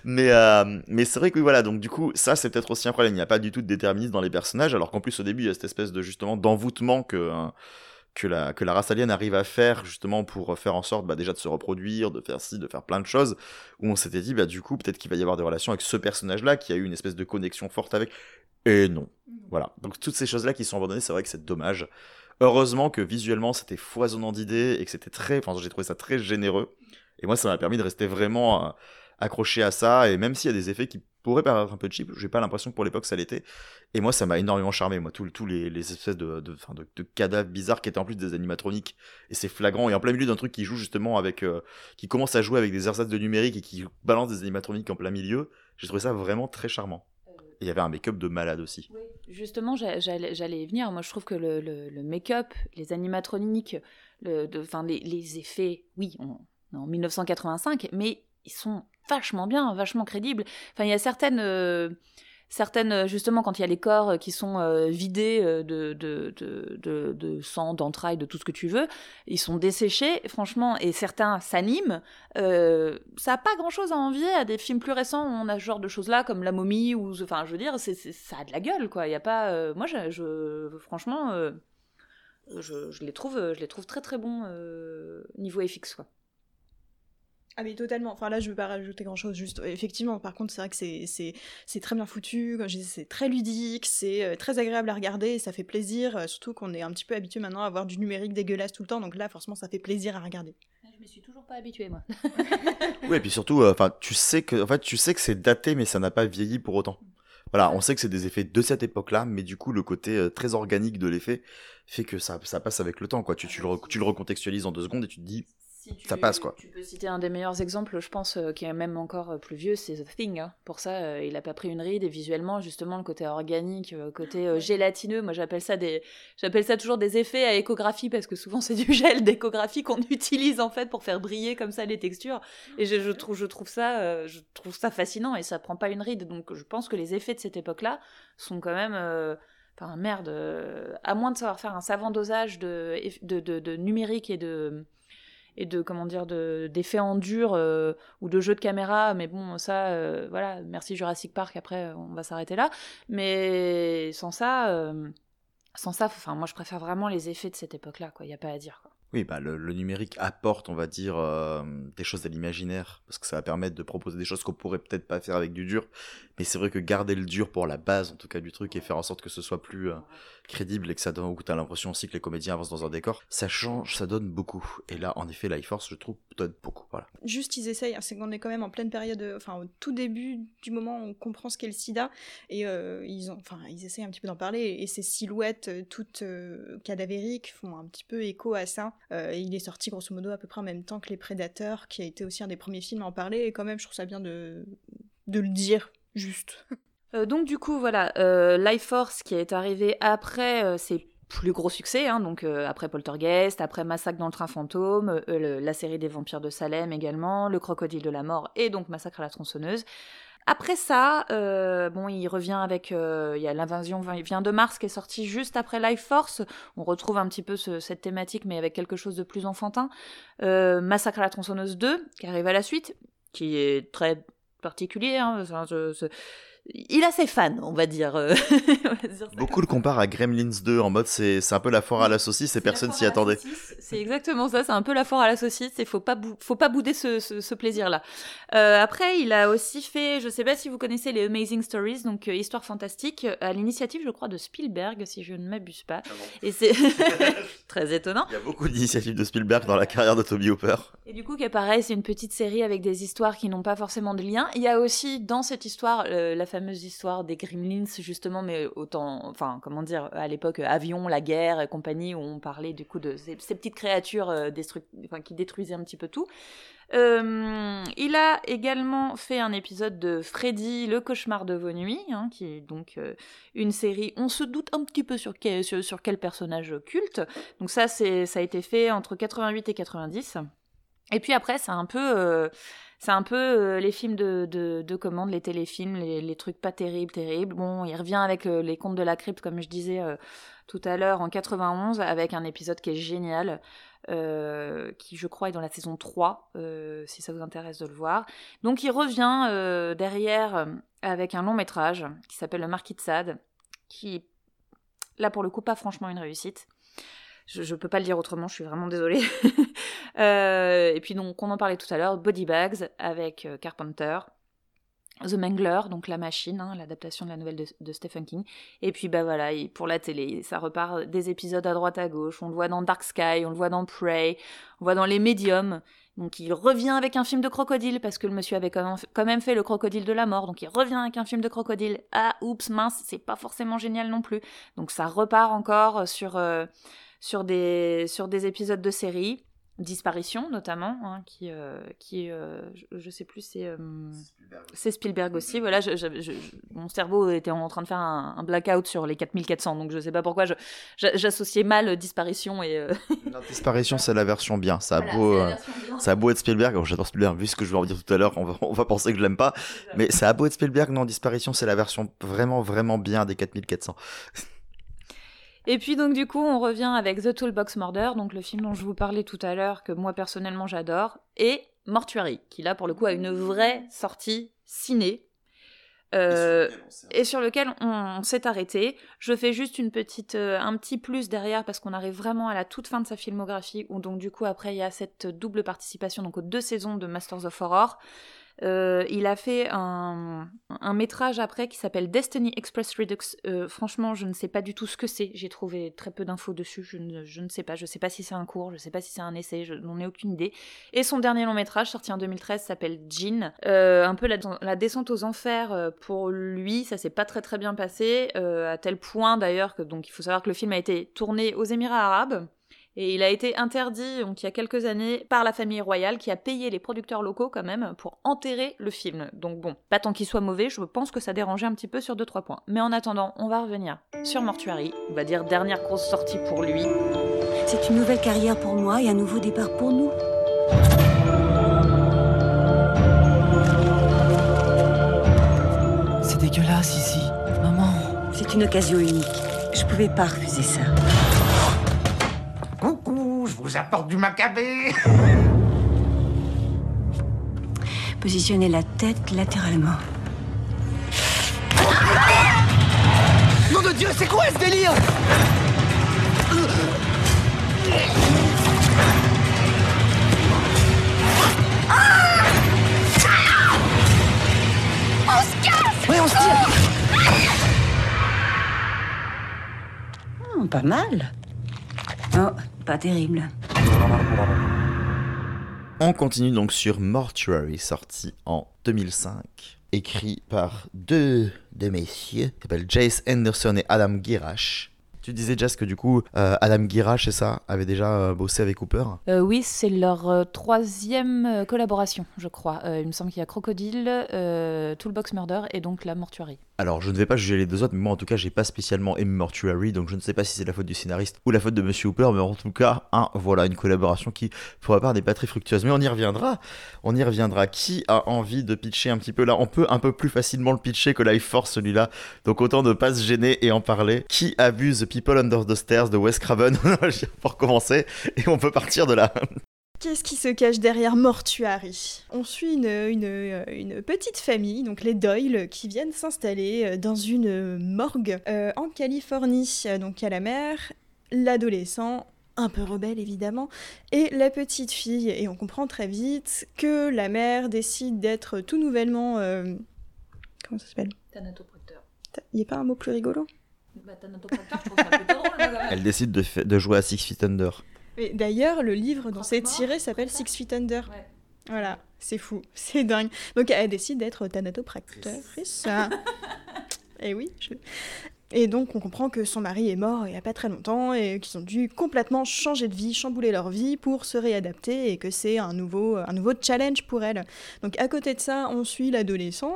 mais, euh, mais c'est vrai que oui, voilà, donc du coup, ça c'est peut-être aussi un problème. Il n'y a pas du tout de déterminisme dans les personnages, alors qu'en plus au début il y a cette espèce de justement d'envoûtement que, hein, que, la, que la race alien arrive à faire justement pour faire en sorte bah, déjà de se reproduire, de faire ci, de faire plein de choses, où on s'était dit, bah du coup, peut-être qu'il va y avoir des relations avec ce personnage-là qui a eu une espèce de connexion forte avec. Et non. Voilà. Donc toutes ces choses-là qui sont abandonnées, c'est vrai que c'est dommage. Heureusement que visuellement c'était foisonnant d'idées et que c'était très, enfin j'ai trouvé ça très généreux. Et moi ça m'a permis de rester vraiment euh, accroché à ça. Et même s'il y a des effets qui pourraient paraître un peu cheap, j'ai pas l'impression que pour l'époque ça l'était. Et moi ça m'a énormément charmé. Moi tous les, les espèces de, de, cadavres bizarres qui étaient en plus des animatroniques et c'est flagrant. Et en plein milieu d'un truc qui joue justement avec, euh, qui commence à jouer avec des ersatz de numérique et qui balance des animatroniques en plein milieu. J'ai trouvé ça vraiment très charmant. Et il y avait un make-up de malade aussi. Justement, j'allais y venir. Moi, je trouve que le, make-up, les animatroniques, les, effets, oui, en 1985, mais ils sont vachement bien, vachement crédibles. Enfin, il y a certaines. Euh, certaines justement quand il y a les corps qui sont euh, vidés de, de, de, de, sang, d'entrailles, de tout ce que tu veux, ils sont desséchés, franchement, et certains s'animent. Euh, ça n'a pas grand-chose à envier à des films plus récents où on a ce genre de choses-là, comme La momie, ou enfin, je veux dire, ça a de la gueule, quoi. Il y a pas, euh, moi, je, je franchement, je, je, les trouve, je les trouve très très bons niveau FX, quoi. Ah mais totalement. Enfin là, je veux pas rajouter grand chose. Juste, effectivement, par contre, c'est vrai que c'est c'est c'est très bien foutu. C'est très ludique, c'est euh, très agréable à regarder, et ça fait plaisir. Euh, surtout qu'on est un petit peu habitué maintenant à avoir du numérique dégueulasse tout le temps. Donc là, forcément, ça fait plaisir à regarder. Je me suis toujours pas habituée moi. oui, et puis surtout, enfin, euh, tu sais que, en fait, tu sais que c'est daté, mais ça n'a pas vieilli pour autant. Voilà, on sait que c'est des effets de cette époque-là, mais du coup, le côté euh, très organique de l'effet fait que ça, ça passe avec le temps, quoi. Tu, tu, le, tu le recontextualises en deux secondes et tu te dis, si tu, ça passe quoi. Tu peux citer un des meilleurs exemples, je pense, euh, qui est même encore plus vieux, c'est The Thing. Hein. Pour ça, euh, il a pas pris une ride et visuellement, justement, le côté organique, euh, côté euh, gélatineux, moi j'appelle ça des, j'appelle ça toujours des effets à échographie parce que souvent c'est du gel d'échographie qu'on utilise en fait pour faire briller comme ça les textures. Et je, je trouve, je trouve ça, euh, je trouve ça fascinant et ça prend pas une ride. Donc je pense que les effets de cette époque-là sont quand même. Enfin, merde, à moins de savoir faire un savant dosage de, de, de, de numérique et de, et de comment dire de d'effets en dur euh, ou de jeux de caméra mais bon ça euh, voilà merci Jurassic Park après on va s'arrêter là mais sans ça euh, sans ça enfin moi je préfère vraiment les effets de cette époque là quoi il y a pas à dire. Oui, bah le, numérique apporte, on va dire, euh, des choses à l'imaginaire, parce que ça va permettre de proposer des choses qu'on pourrait peut-être pas faire avec du dur. Mais c'est vrai que garder le dur pour la base, en tout cas, du truc, et faire en sorte que ce soit plus euh, crédible et que ça donne, ou que t'as l'impression aussi que les comédiens avancent dans un décor, ça change, ça donne beaucoup. Et là, en effet, Life Force, je trouve, donne beaucoup. Juste, ils essayent, c'est qu'on est quand même en pleine période, euh, enfin, au tout début du moment où on comprend ce qu'est le sida, et euh, ils, ils essayent un petit peu d'en parler, et ces silhouettes toutes cadavériques font un petit peu écho à ça. Il est sorti grosso modo à peu près en même temps que Les Prédateurs, qui a été aussi un des premiers films à en parler, et quand même, je trouve ça bien de, de le dire, juste. Euh, donc du coup, voilà, euh, Life Force qui est arrivé après euh, ses plus gros succès, hein, donc après Poltergeist, après Massacre dans le train fantôme, la série des vampires de Salem également, Le crocodile de la mort et donc Massacre à la tronçonneuse. Après ça, bon, il revient avec, il y a l'invasion vi- vient de Mars qui est sorti juste après Life Force. On retrouve un petit peu ce- cette thématique, mais avec quelque chose de plus enfantin. Massacre à la tronçonneuse 2 qui arrive à la suite, qui est très particulier. Hein, je- je- il a ses fans, on va dire. euh, on va dire ça Beaucoup le comparent à Gremlins 2, en mode c'est c'est un peu la foire à la saucisse et personne s'y attendait. C'est exactement ça, c'est un peu la foire à la saucisse et faut pas, bou- faut pas bouder ce, ce- ce plaisir-là. Euh, après, il a aussi fait, je sais pas si vous connaissez les Amazing Stories, donc euh, Histoire fantastique, euh, à l'initiative, je crois, de Spielberg, si je ne m'abuse pas. Et c'est très étonnant. Il y a beaucoup d'initiatives de Spielberg dans la carrière de Toby Hooper. Et du coup, qui est pareil, c'est une petite série avec des histoires qui n'ont pas forcément de lien. Il y a aussi dans cette histoire euh, la fameuse histoire des Gremlins, justement, mais autant, enfin, comment dire, à l'époque, euh, avion, la guerre et compagnie, où on parlait du coup de ces, petites créatures euh, qui détruisaient un petit peu tout. Il a également fait un épisode de Freddy, le cauchemar de vos nuits, hein, qui est donc euh, une série. On se doute un petit peu sur quel, sur, quel personnage culte. Donc ça, ça a été fait entre 88 et 90. Et puis après, c'est un peu, c'est un peu euh, les films de, de, de commande, les téléfilms, les, trucs pas terribles, terribles. Bon, il revient avec euh, les contes de la crypte, comme je disais euh, tout à l'heure, en 91, avec un épisode qui est génial, qui je crois est dans la saison 3, euh, si ça vous intéresse de le voir. Donc il revient derrière avec un long métrage qui s'appelle Le Marquis de Sade, qui, là pour le coup, pas franchement une réussite. Je, je peux pas le dire autrement, je suis vraiment désolée. Euh, et puis donc, on en parlait tout à l'heure, Body Bags avec euh, Carpenter, The Mangler, donc La Machine, hein, l'adaptation de la nouvelle de, Stephen King. Et puis bah voilà, pour la télé, ça repart des épisodes à droite à gauche. On le voit dans Dark Sky, on le voit dans Prey, on le voit dans Les Médiums. Donc il revient avec un film de crocodile parce que le monsieur avait quand même fait le crocodile de la mort. Donc il revient avec un film de crocodile. Ah oups mince, c'est pas forcément génial non plus. Donc ça repart encore sur euh, sur des sur des épisodes de série. Disparition notamment, hein, qui, euh, qui euh, je, je sais plus, c'est euh, c'est Spielberg aussi. Voilà, je, je- je- mon cerveau était en train de faire un, un blackout sur les 4400, donc je sais pas pourquoi j'associais mal disparition et. euh, Disparition, c'est la version bien. Ça a voilà, beau, bien. ça a beau être Spielberg, alors j'adore Spielberg, vu ce que je vais en dire tout à l'heure, on va, on va penser que je l'aime pas. Mais ça a beau être Spielberg, non, Disparition, c'est la version vraiment, vraiment bien des 4400. Et puis donc du coup, on revient avec The Toolbox Murder, donc le film dont je vous parlais tout à l'heure, que moi personnellement j'adore, et Mortuary, qui là pour le coup a une vraie sortie ciné. Euh, et sur lequel on, on s'est arrêté. Je fais juste une petite, euh, un petit plus derrière parce qu'on arrive vraiment à la toute fin de sa filmographie où donc du coup après il y a cette double participation donc aux deux saisons de Masters of Horror. Euh, il a fait un, un métrage après qui s'appelle Destiny Express Redux. Euh, franchement, je ne sais pas du tout ce que c'est. J'ai trouvé très peu d'infos dessus. Je ne, sais pas. Je ne sais pas si c'est un cours. Je ne sais pas si c'est un essai. Je n'en ai aucune idée. Et son dernier long métrage, sorti en 2013, s'appelle Jean. Euh, un peu la, la descente aux enfers pour lui. Ça s'est pas très très bien passé. à tel point d'ailleurs que donc il faut savoir que le film a été tourné aux Émirats Arabes. Et il a été interdit, donc il y a quelques années, par la famille royale qui a payé les producteurs locaux quand même pour enterrer le film. Donc bon, pas tant qu'il soit mauvais, je pense que ça dérangeait un petit peu sur 2-3 points. Mais en attendant, on va revenir sur Mortuary, on va dire dernière grosse sortie pour lui. C'est une nouvelle carrière pour moi et un nouveau départ pour nous. C'est dégueulasse ici. Maman. C'est une occasion unique. Je pouvais pas refuser ça vous apporte du macabé. Positionnez la tête latéralement. Nom de Dieu, c'est quoi ce délire? Ah! On se casse! Ouais, on se tire. Ah hmm, pas mal. Oh, pas terrible. On continue donc sur Mortuary, sorti en 2005, écrit par deux de messieurs, qui s'appellent Jace Anderson et Adam Girash. Tu disais, Jess, que du coup, euh, Adam Girash, c'est ça, avait déjà euh, bossé avec Cooper? Euh, oui, c'est leur euh, troisième euh, collaboration, je crois. Euh, il me semble qu'il y a Crocodile, euh, Toolbox Murder et donc La Mortuary. Alors, je ne vais pas juger les deux autres, mais moi, en tout cas, j'ai pas spécialement aimé Mortuary, donc je ne sais pas si c'est la faute du scénariste ou la faute de Monsieur Hooper, mais en tout cas, un, voilà, une collaboration qui, pour ma part, n'est pas très fructueuse. Mais on y reviendra. On y reviendra. Qui a envie de pitcher un petit peu? Là On peut un peu plus facilement le pitcher que Life Force, celui-là. Donc autant ne pas se gêner et en parler. Qui abuse People Under the Stairs de Wes Craven? Pour commencer, et on peut partir de là. Qu'est-ce qui se cache derrière Mortuary? On suit une, une, une petite famille, donc les Doyle, qui viennent s'installer euh, dans une morgue euh, en Californie. Euh, Donc il y a la mère, l'adolescent, un peu rebelle évidemment, et la petite fille. Et on comprend très vite que la mère décide d'être tout nouvellement... euh, Comment ça s'appelle? Thanatopracteur. Il n'y a pas un mot plus rigolo? Bah, je trouve ça plutôt drôle. Elle décide de, de jouer à Six Feet Under. D'ailleurs, le livre dont c'est tiré s'appelle Six Feet Under. Ouais. Voilà, c'est fou, c'est dingue. Donc elle décide d'être thanatopractrice. et oui. je- Et donc on comprend que son mari est mort il n'y a pas très longtemps et qu'ils ont dû complètement changer de vie, chambouler leur vie pour se réadapter et que c'est un nouveau, un nouveau challenge pour elle. Donc à côté de ça, on suit l'adolescent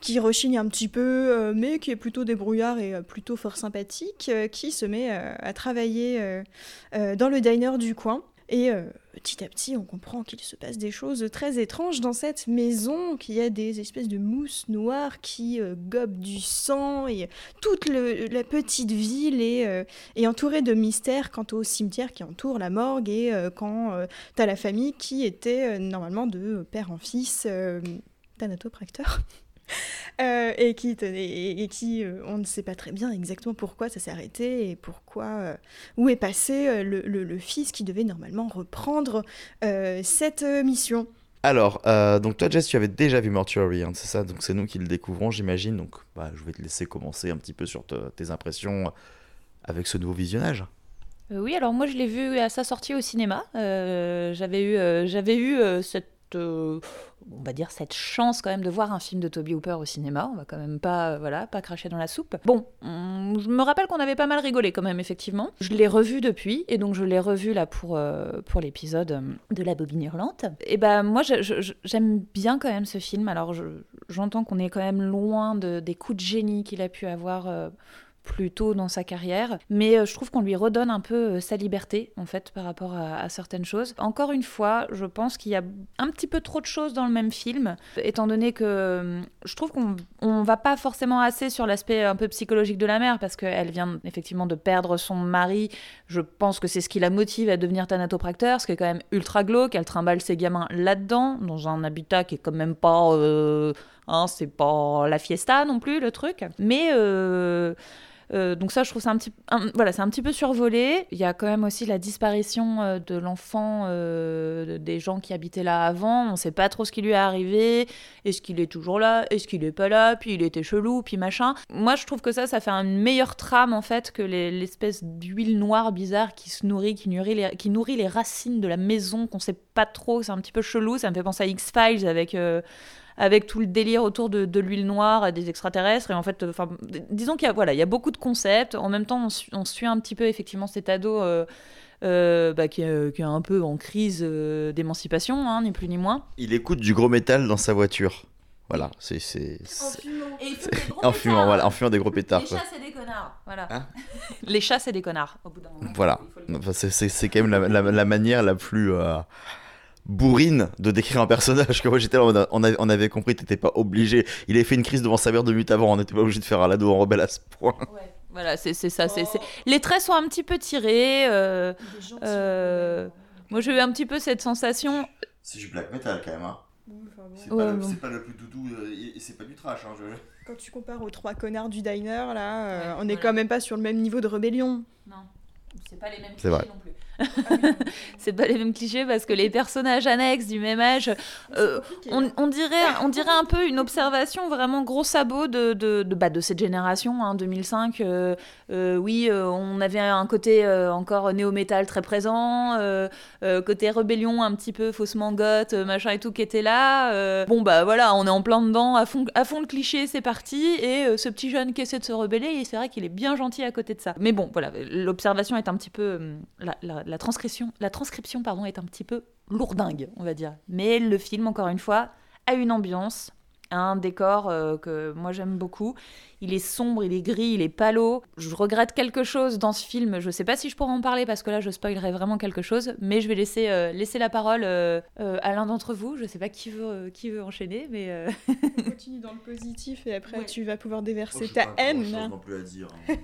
qui rechigne un petit peu, euh, mais qui est plutôt débrouillard et euh, plutôt fort sympathique, euh, qui se met à travailler dans le diner du coin. Et petit à petit, on comprend qu'il se passe des choses très étranges dans cette maison, qu'il y a des espèces de mousses noires qui gobent du sang, et toute la petite ville est, entourée de mystères quant au cimetière qui entoure la morgue, et quand t'as la famille qui était normalement de père en fils, thanatopracteur. Euh, et qui, tenait- et, et qui euh, on ne sait pas très bien exactement pourquoi ça s'est arrêté et pourquoi euh, où est passé euh, le, le- le fils qui devait normalement reprendre euh, cette euh, mission. Alors, euh, donc toi, Jess, tu avais déjà vu Mortuary, hein, c'est ça? Donc c'est nous qui le découvrons, j'imagine. Donc bah, je vais te laisser commencer un petit peu sur te- tes impressions avec ce nouveau visionnage. Euh, oui, alors moi je l'ai vu à sa sortie au cinéma. Euh, j'avais eu, euh, j'avais eu euh, euh, on va dire cette chance quand même de voir un film de Toby Hooper au cinéma. On va quand même pas, euh, voilà, pas cracher dans la soupe. Bon, on- je me rappelle qu'on avait pas mal rigolé quand même effectivement. Je l'ai revu depuis et donc je l'ai revu là pour euh, pour l'épisode de la bobine hurlante. Et ben moi je- je- j'aime bien quand même ce film. Alors je- j'entends qu'on est quand même loin de, des coups de génie qu'il a pu avoir. Plus tôt dans sa carrière, mais euh, je trouve qu'on lui redonne un peu euh, sa liberté en fait par rapport à, certaines choses. Encore une fois, je pense qu'il y a un petit peu trop de choses dans le même film, étant donné que euh, je trouve qu'on on va pas forcément assez sur l'aspect un peu psychologique de la mère parce qu'elle vient effectivement de perdre son mari. Je pense que c'est ce qui la motive à devenir thanatopracteur, ce qui est quand même ultra glauque. Elle trimballe ses gamins là-dedans, dans un habitat qui est quand même pas, hein, c'est pas la fiesta non plus le truc, mais donc ça, je trouve ça un petit, un- voilà, c'est un petit peu survolé. Il y a quand même aussi la disparition euh, de l'enfant euh, des gens qui habitaient là avant. On ne sait pas trop ce qui lui est arrivé. Est-ce qu'il est toujours là? Est-ce qu'il est pas là? Puis il était chelou, puis machin. Moi, je trouve que ça, ça fait une meilleure trame en fait que les- l'espèce d'huile noire bizarre qui se nourrit, qui nourrit les, qui nourrit les racines de la maison qu'on sait pas trop. C'est un petit peu chelou. Ça me fait penser à X Files avec. euh, avec tout le délire autour de, de l'huile noire, des extraterrestres. Et en fait, euh, enfin, disons qu'il y, a- voilà, il y a beaucoup de concepts. En même temps, on, su- on suit un petit peu effectivement cet ado euh, euh, bah, qui, est, qui est un peu en crise euh, d'émancipation, hein, ni plus ni moins. Il écoute du gros métal dans sa voiture. Voilà, c'est. c'est- c'est- Et il En fumant, voilà, en fumant des gros pétards. Les chats, c'est des connards. Voilà. Hein les chats, c'est des connards, au bout d'un moment. Voilà. C'est- c'est c'est quand même la, la- la manière la plus euh, bourrine de décrire un personnage. Que moi j'étais là, on, a- on avait, on avait compris, t'étais pas obligé. Il avait fait une crise devant sa mère de minutes avant, on n'était pas obligé de faire un lado en rebelle à ce point. Ouais. Voilà, c'est c'est ça. c'est c'est- Les traits sont un petit peu tirés. euh, euh, moi, j'ai eu un petit peu cette sensation. C'est du black metal quand même. Hein. C'est Ouais, bon. pas le plus doudou et c'est pas du trash. Hein, Quand tu compares aux trois connards du diner, là, euh, Ouais, on n'est voilà. quand même pas sur le même niveau de rébellion. Non. c'est pas les mêmes C'est vrai. clichés non plus. c'est pas les mêmes clichés parce que les personnages annexes du même âge, euh, on, on dirait, on dirait un peu une observation vraiment gros sabot de, de, de, bah, de cette génération, hein, 2005. euh, euh, oui, on avait un côté encore néo-métal très présent, côté rébellion un petit peu faussement goth, machin et tout qui était là. bon, bah voilà, on est en plein dedans, à fond, à fond le cliché, c'est parti. Et ce petit jeune qui essaie de se rebeller, c'est vrai qu'il est bien gentil à côté de ça. Mais bon, voilà, l'observation est un petit peu. hum, La, la- la transcription, la transcription est un petit peu lourdingue, on va dire. Mais le film, encore une fois, a une ambiance, un décor euh, que moi j'aime beaucoup. Il est sombre, il est gris, il est palo. Je regrette quelque chose dans ce film. Je sais pas si je pourrais en parler parce que là je spoilerais vraiment quelque chose, mais je vais laisser, euh, laisser la parole euh, euh, à l'un d'entre vous. Je sais pas qui veut, euh, qui veut enchaîner, mais. euh, Continue dans le positif et après Ouais. tu vas pouvoir déverser ta haine. plus à dire.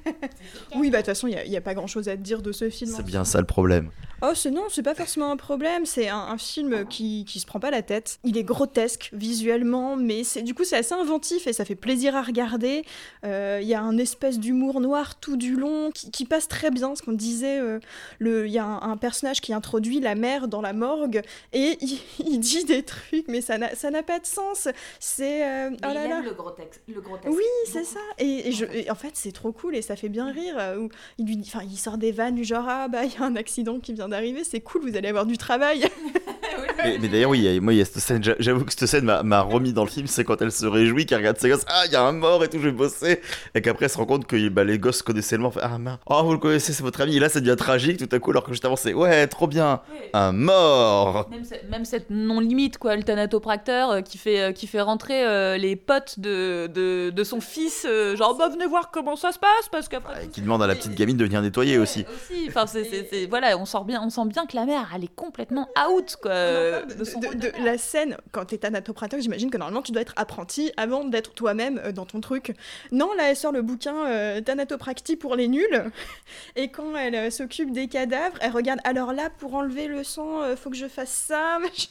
Oui, bah de toute façon, il n'y a, pas grand chose à te dire de ce film. C'est bien ça le problème. Oh, c'est non, c'est pas forcément un problème. C'est un, un film qui, qui se prend pas la tête. Il est grotesque visuellement, mais c'est du coup c'est assez inventif et ça fait plaisir à regarder. Euh, Il y a un espèce d'humour noir tout du long qui, qui passe très bien. Ce qu'on disait, euh, il y a un, un personnage qui introduit la mère dans la morgue et il, il dit des trucs, mais ça n'a ça n'a pas de sens. C'est euh, oh là là. le grotesque. Le grotesque Oui, c'est ça. Et, et je, et en fait, c'est trop cool et ça fait bien rire. euh, où il, lui, il sort des vannes du genre Ah, bah, il y a un accident qui vient d'arriver, c'est cool, vous allez avoir du travail. Mais, mais d'ailleurs, oui, moi, il y a cette scène, j'a- j'avoue que cette scène m'a- m'a remis dans le film, c'est quand elle se réjouit, qu'elle regarde ses gosses, ah, il y a un mort et tout, je vais bosser. Et qu'après, elle se rend compte que bah, les gosses connaissaient le mort, fait, ah, mince, oh, vous le connaissez, c'est votre ami. Et là, ça devient tragique tout à coup, alors que juste avant, c'est, ouais, trop bien, un mort. Même, ce- même cette non-limite, quoi, le thanatopracteur euh, qui, fait, euh, qui fait rentrer euh, les potes de, de, de son fils, euh, genre, bah, venez voir comment ça se passe, parce qu'après. Et qui demande à la petite gamine de venir nettoyer aussi. Aussi, enfin, c'est, c'est- c'est- voilà, on, sort bien, on sent bien que la mère, elle est complètement out, quoi, euh, de, la scène, quand t'es thanatopracteur, j'imagine que normalement tu dois être apprenti avant d'être toi-même euh, dans ton truc. Non, là elle sort le bouquin euh, Thanatopractie pour les nuls. Et quand elle euh, s'occupe des cadavres, elle regarde alors là pour enlever le sang, faut que je fasse ça. machin.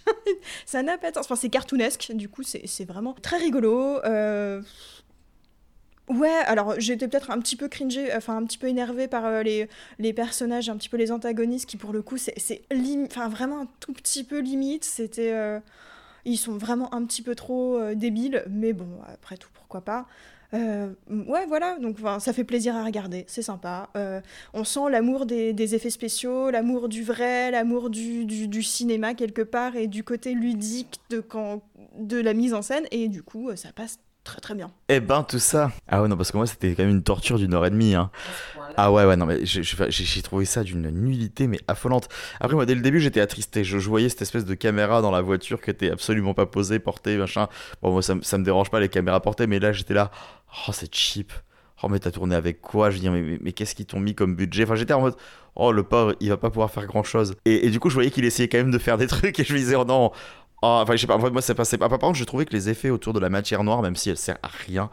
ça n'a pas de sens. Enfin, c'est cartoonesque, du coup, c'est c'est vraiment très rigolo. Ouais, alors j'étais peut-être un petit peu cringé, enfin un petit peu énervé par euh, les, personnages, un petit peu les antagonistes qui pour le coup c'est vraiment un tout petit peu limite. C'était, euh, ils sont vraiment un petit peu trop euh, débiles, mais bon après tout pourquoi pas. Ouais voilà donc ça fait plaisir à regarder, c'est sympa. On sent l'amour des, effets spéciaux, l'amour du vrai, l'amour du, cinéma quelque part et du côté ludique de de la mise en scène et du coup ça passe très très bien. Eh ben, tout ça. Ah ouais, non, parce que moi, c'était quand même une torture d'une heure et demie, hein. Ah ouais, ouais, non, mais j'ai- trouvé ça d'une nullité, mais affolante. Après, moi, dès le début, j'étais attristé. Je, je voyais cette espèce de caméra dans la voiture qui était absolument pas posée, portée, machin. Bon, moi, ça, ça me dérange pas les caméras portées, mais là, j'étais là. Oh, c'est cheap. Oh, mais t'as tourné avec quoi? Je veux dire, mais, mais- mais qu'est-ce qu'ils t'ont mis comme budget? Enfin, j'étais en mode. Oh, le pauvre, il va pas pouvoir faire grand chose. Et, et du coup, je voyais qu'il essayait quand même de faire des trucs, et je me disais, oh non. Oh, enfin, je sais pas, moi, c'est passé pas. Par contre, je trouvais que les effets autour de la matière noire, même si elle sert à rien,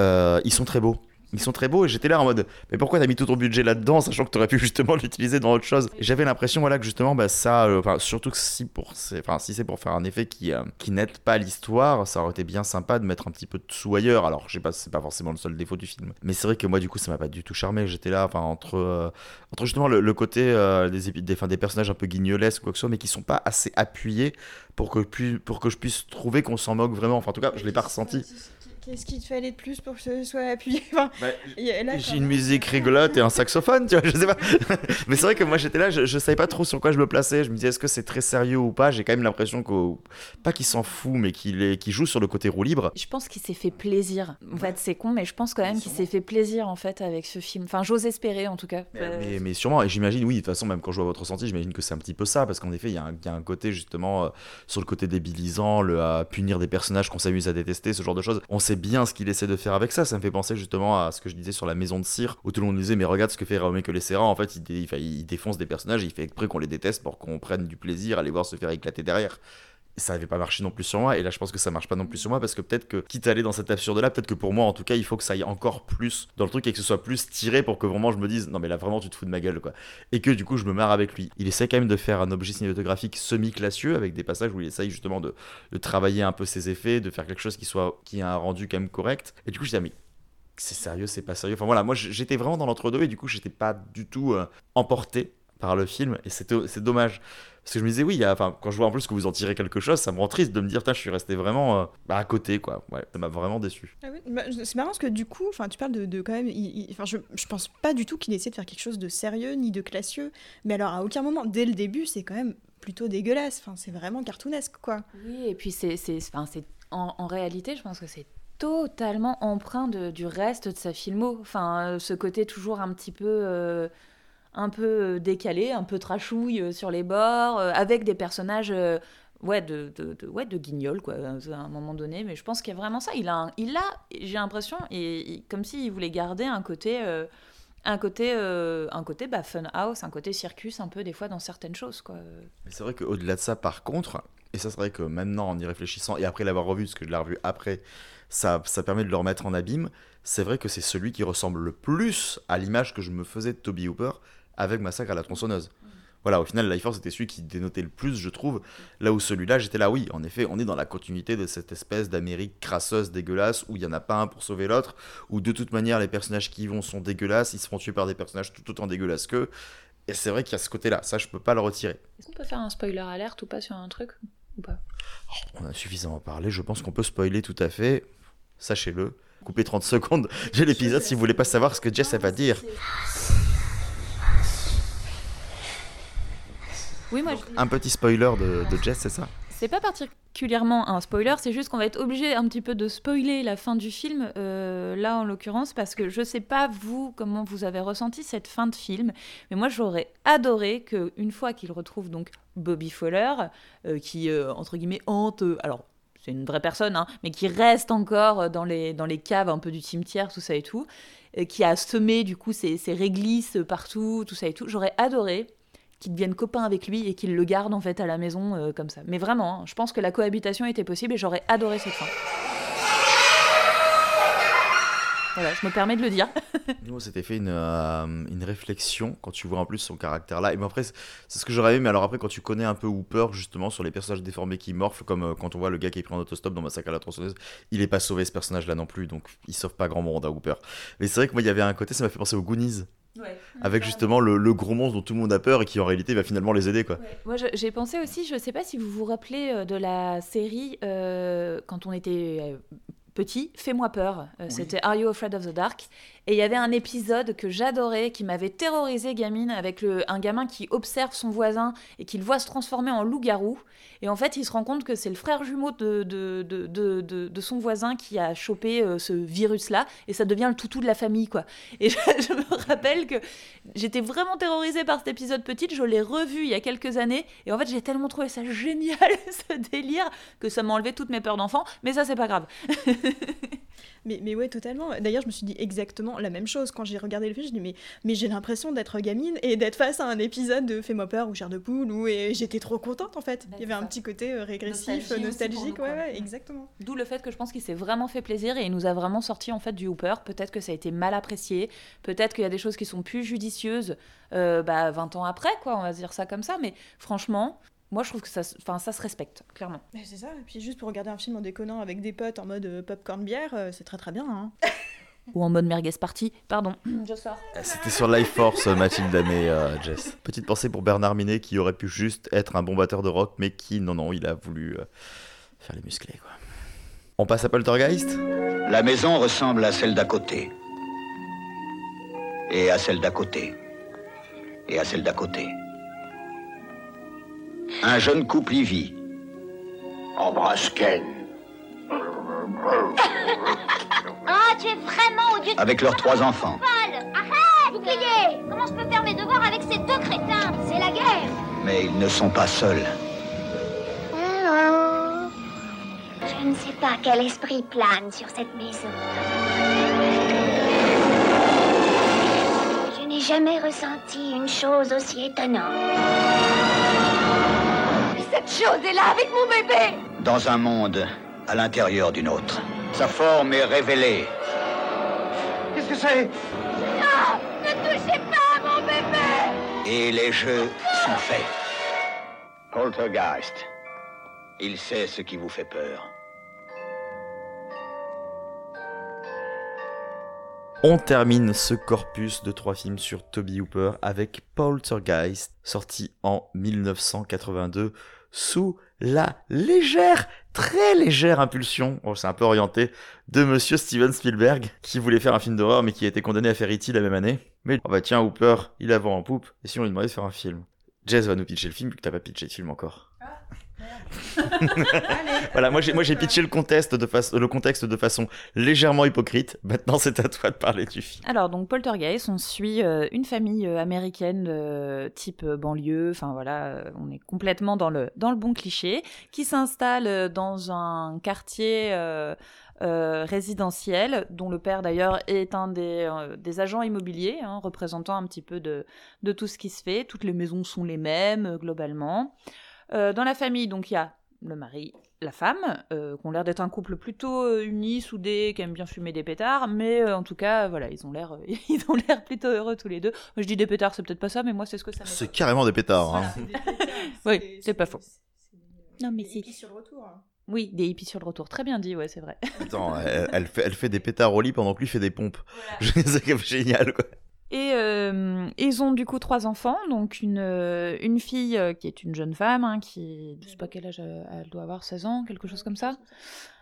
euh, ils sont très beaux. Ils sont très beaux et j'étais là en mode mais pourquoi t'as mis tout ton budget là-dedans sachant que t'aurais pu justement l'utiliser dans autre chose? J'avais l'impression voilà que justement bah ça euh, surtout que si pour c'est enfin si c'est pour faire un effet qui euh, qui n'aide pas l'histoire ça aurait été bien sympa de mettre un petit peu de sous ailleurs. Alors je sais pas c'est pas forcément le seul défaut du film mais c'est vrai que moi du coup ça m'a pas du tout charmé. J'étais là enfin entre euh, entre justement le, côté des, des, enfin, des personnages un peu guignolesques ou quoi que ce soit mais qui sont pas assez appuyés pour que, pour que je puisse trouver qu'on s'en moque vraiment. Enfin en tout cas je l'ai pas ressenti Qu'est-ce qu'il te fallait de plus pour que ce soit appuyé? Enfin, là, J'ai une musique rigolote et un saxophone, tu vois, je sais pas. Mais c'est vrai que moi j'étais là, je, je savais pas trop sur quoi je me plaçais. Je me disais est-ce que c'est très sérieux ou pas? J'ai quand même l'impression qu'au. Pas qu'il s'en fout, mais qu'il est... qu'il joue sur le côté roue libre. Je pense qu'il s'est fait plaisir. En fait, c'est con, mais je pense quand même qu'il s'est fait plaisir en fait avec ce film. Enfin, j'ose espérer en tout cas. Euh, Mais, mais sûrement, et j'imagine, oui, de toute façon, même quand je vois votre ressenti, j'imagine que c'est un petit peu ça, parce qu'en effet, il y, a un- il y a un côté justement euh, sur le côté débilisant, le à punir des personnages qu'on s'amuse à détester, ce genre de choses. On sait bien ce qu'il essaie de faire avec ça. Ça me fait penser justement à ce que je disais sur la maison de cire, où tout le monde disait, mais regarde ce que fait les Serra, en fait, il, dé- il défonce des personnages, il fait exprès qu'on les déteste pour qu'on prenne du plaisir à les voir se faire éclater derrière. Ça n'avait pas marché non plus sur moi, et là je pense que ça marche pas non plus sur moi, parce que peut-être que, quitte à aller dans cet absurde-là, peut-être que pour moi en tout cas, il faut que ça aille encore plus dans le truc et que ce soit plus tiré pour que vraiment je me dise, non mais là vraiment tu te fous de ma gueule quoi. Et que du coup je me marre avec lui. Il essaie quand même de faire un objet cinématographique semi-classieux, avec des passages où il essaye justement de, travailler un peu ses effets, de faire quelque chose qui soit qui a un rendu quand même correct. Et du coup je dis, ah, mais c'est sérieux, c'est pas sérieux. Enfin voilà, moi j'étais vraiment dans l'entre-deux et du coup j'étais pas du tout euh, emporté par le film et c'est dommage parce que je me disais oui, y a- enfin quand je vois en plus que vous en tirez quelque chose, ça me rend triste de me dire je suis resté vraiment euh, bah, à côté quoi. Ouais, ça m'a vraiment déçu. Ah oui, bah, c'est marrant parce que du coup, enfin, tu parles de, de quand même. il- il- Enfin, je, je pense pas du tout qu'il essaie de faire quelque chose de sérieux ni de classieux. Mais alors, à aucun moment, dès le début, c'est quand même plutôt dégueulasse. Enfin, c'est vraiment cartoonesque, quoi. Oui, et puis c'est, c'est, enfin, c'est en, en réalité, je pense que c'est totalement empreint de- du reste de sa filmo. Enfin, euh, ce côté toujours un petit peu, euh, un peu euh, décalé, un peu trashouille euh, sur les bords, euh, avec des personnages. Ouais, de, ouais, de guignol, quoi, à un moment donné. Mais je pense qu'il y a vraiment ça. Il a, il a j'ai l'impression, et, et comme s'il voulait garder un côté, euh, un côté, un côté bah, fun house, un côté circus, un peu des fois dans certaines choses, quoi. Mais c'est vrai qu'au-delà de ça, par contre, et ça c'est vrai que maintenant en y réfléchissant, et après l'avoir revu, parce que je l'ai revu après, ça, ça permet de le remettre en abîme, c'est vrai que c'est celui qui ressemble le plus à l'image que je me faisais de Toby Hooper avec Massacre à la tronçonneuse. Voilà, au final, Life Force était celui qui dénotait le plus, je trouve. Là où celui-là, j'étais là, oui, en effet, on est dans la continuité de cette espèce d'Amérique crasseuse, dégueulasse, où il n'y en a pas un pour sauver l'autre, où de toute manière, les personnages qui y vont sont dégueulasses, ils se font tuer par des personnages tout autant dégueulasses qu'eux. Et c'est vrai qu'il y a ce côté-là, ça, je peux pas le retirer. Est-ce qu'on peut faire un spoiler alerte ou pas sur un truc ou pas? On a suffisamment parlé, je pense qu'on peut spoiler tout à fait. Sachez-le. Coupez 30 secondes, j'ai l'épisode si vous voulez pas savoir ce que Jess va dire. Oui, moi, je- Un petit spoiler de, de Jess, c'est ça c'est pas particulièrement un spoiler, c'est juste qu'on va être obligé un petit peu de spoiler la fin du film, euh, là en l'occurrence, parce que je sais pas vous comment vous avez ressenti cette fin de film, mais moi j'aurais adoré que une fois qu'il retrouve donc Bobby Fowler, euh, qui euh, entre guillemets hante, alors c'est une vraie personne, hein, mais qui reste encore dans les, dans les caves un peu du cimetière, tout ça et tout, qui a semé du coup ses, ses réglisses partout, tout ça et tout. J'aurais adoré qu'il devienne copain avec lui et qu'il le garde en fait à la maison euh, comme ça. Mais vraiment, hein, je pense que la cohabitation était possible et j'aurais adoré cette fin. Voilà, je me permets de le dire. Nous, on s'était fait une, euh, une réflexion quand tu vois en plus son caractère là. Et mais après, c'est ce que j'aurais aimé. Mais alors après, quand tu connais un peu Hooper, justement, sur les personnages déformés qui morphent, comme euh, quand on voit le gars qui est pris en autostop dans Massacre à la tronçonneuse, il est pas sauvé ce personnage-là non plus. Donc, il sauve pas grand monde à Hooper. Mais c'est vrai que moi, il y avait un côté, ça m'a fait penser aux Goonies. Avec justement le, le gros monstre dont tout le monde a peur et qui en réalité va finalement les aider, quoi. Moi, j'ai pensé aussi, je sais pas si vous vous rappelez euh, de la série euh, quand on était euh, petit, Fais-moi peur. Euh, C'était Are You Afraid of the Dark? Et il y avait un épisode que j'adorais, qui m'avait terrorisé gamine, avec le, un gamin qui observe son voisin et qui le voit se transformer en loup-garou. Et en fait, il se rend compte que c'est le frère jumeau de, de, de- de son voisin qui a chopé euh, ce virus-là, et ça devient le toutou de la famille, quoi. Et je, je me rappelle que j'étais vraiment terrorisée par cet épisode petite, je l'ai revu il y a quelques années, et en fait, j'ai tellement trouvé ça génial, ce délire, que ça m'a enlevé toutes mes peurs d'enfant, mais ça, c'est pas grave. Mais, mais ouais, totalement. D'ailleurs, je me suis dit exactement la même chose quand j'ai regardé le film. Je me dis, mais, mais j'ai l'impression d'être gamine et d'être face à un épisode de Fais-moi peur ou Chair de poule où et j'étais trop contente en fait. Bah, Il y avait un petit côté euh, régressif, Nostalgie nostalgique. nous, ouais, ouais, Mm. exactement. D'où le fait que je pense qu'il s'est vraiment fait plaisir et il nous a vraiment sorti en fait du Hooper. Peut-être que ça a été mal apprécié, peut-être qu'il y a des choses qui sont plus judicieuses euh, bah, 20 ans après, quoi, on va dire ça comme ça. Mais franchement, moi je trouve que ça, se- enfin, ça se respecte, clairement. Mais c'est ça. Et puis juste pour regarder un film en déconnant avec des potes en mode euh, popcorn bière, euh, c'est très très bien. Hein. Ou en mode merguez party, pardon. Je sors. C'était sur Life Force, Mathilde et euh, Jess. Petite pensée pour Bernard Minet qui aurait pu juste être un bon batteur de rock, mais qui, non, non, il a voulu euh, faire les musclés, quoi. On passe à Poltergeist? La maison ressemble à celle d'à côté. Et à celle d'à côté. Et à celle d'à côté. Un jeune couple y vit. Embrasse Ken. Ah, tu es vraiment odieux de Avec leurs trois enfants. Arrête Bouclier Comment je peux faire mes devoirs avec ces deux crétins? C'est la guerre Mais ils ne sont pas seuls. Je ne sais pas quel esprit plane sur cette maison. Je n'ai jamais ressenti une chose aussi étonnante. Cette chose est là avec mon bébé Dans un monde à l'intérieur d'une autre. Sa forme est révélée. Qu'est-ce que c'est? Non Ne touchez pas à mon bébé Et les jeux sont faits. Poltergeist. Il sait ce qui vous fait peur. On termine ce corpus de trois films sur Toby Hooper avec Poltergeist, sorti en 1982 sous la légère, très légère impulsion, oh, c'est un peu orienté, de monsieur Steven Spielberg, qui voulait faire un film d'horreur mais qui a été condamné à faire E.T. la même année. Mais oh bah tiens, Hooper, il a vent en poupe, et si on lui demandait de faire un film? Jess va nous pitcher le film, vu que t'as pas pitché le film encore. Voilà, moi j'ai moi j'ai pitché le contexte de façon le contexte de façon légèrement hypocrite. Maintenant, c'est à toi de parler du film. Alors donc Poltergeist, on suit euh, une famille euh, américaine euh, type euh, banlieue, enfin voilà, euh, on est complètement dans le dans le bon cliché, qui s'installe dans un quartier euh, euh, résidentiel, dont le père d'ailleurs est un des, euh, des agents immobiliers, hein, représentant un petit peu de, de tout ce qui se fait. Toutes les maisons sont les mêmes euh, globalement. Euh, dans la famille, donc il y a le mari, la femme, euh, qui ont l'air d'être un couple plutôt euh, uni, soudé, qui aiment bien fumer des pétards, mais euh, en tout cas, voilà, ils ont l'air, euh, ils ont l'air plutôt heureux tous les deux. Moi, je dis des pétards, c'est peut-être pas ça, mais moi, c'est ce que ça C'est carrément des pétards. Hein. Oui, c'est pas faux. Non, mais c'est- sur le retour. hein. Oui, des hippies sur le retour. Très bien dit, ouais, c'est vrai. Attends, elle, elle fait, elle fait des pétards au lit pendant que lui fait des pompes. c'est comme génial, quoi. Et euh, ils ont du coup trois enfants, donc une, euh, une fille euh, qui est une jeune femme, hein, qui, je sais pas quel âge euh, elle doit avoir, 16 ans, quelque chose comme ça.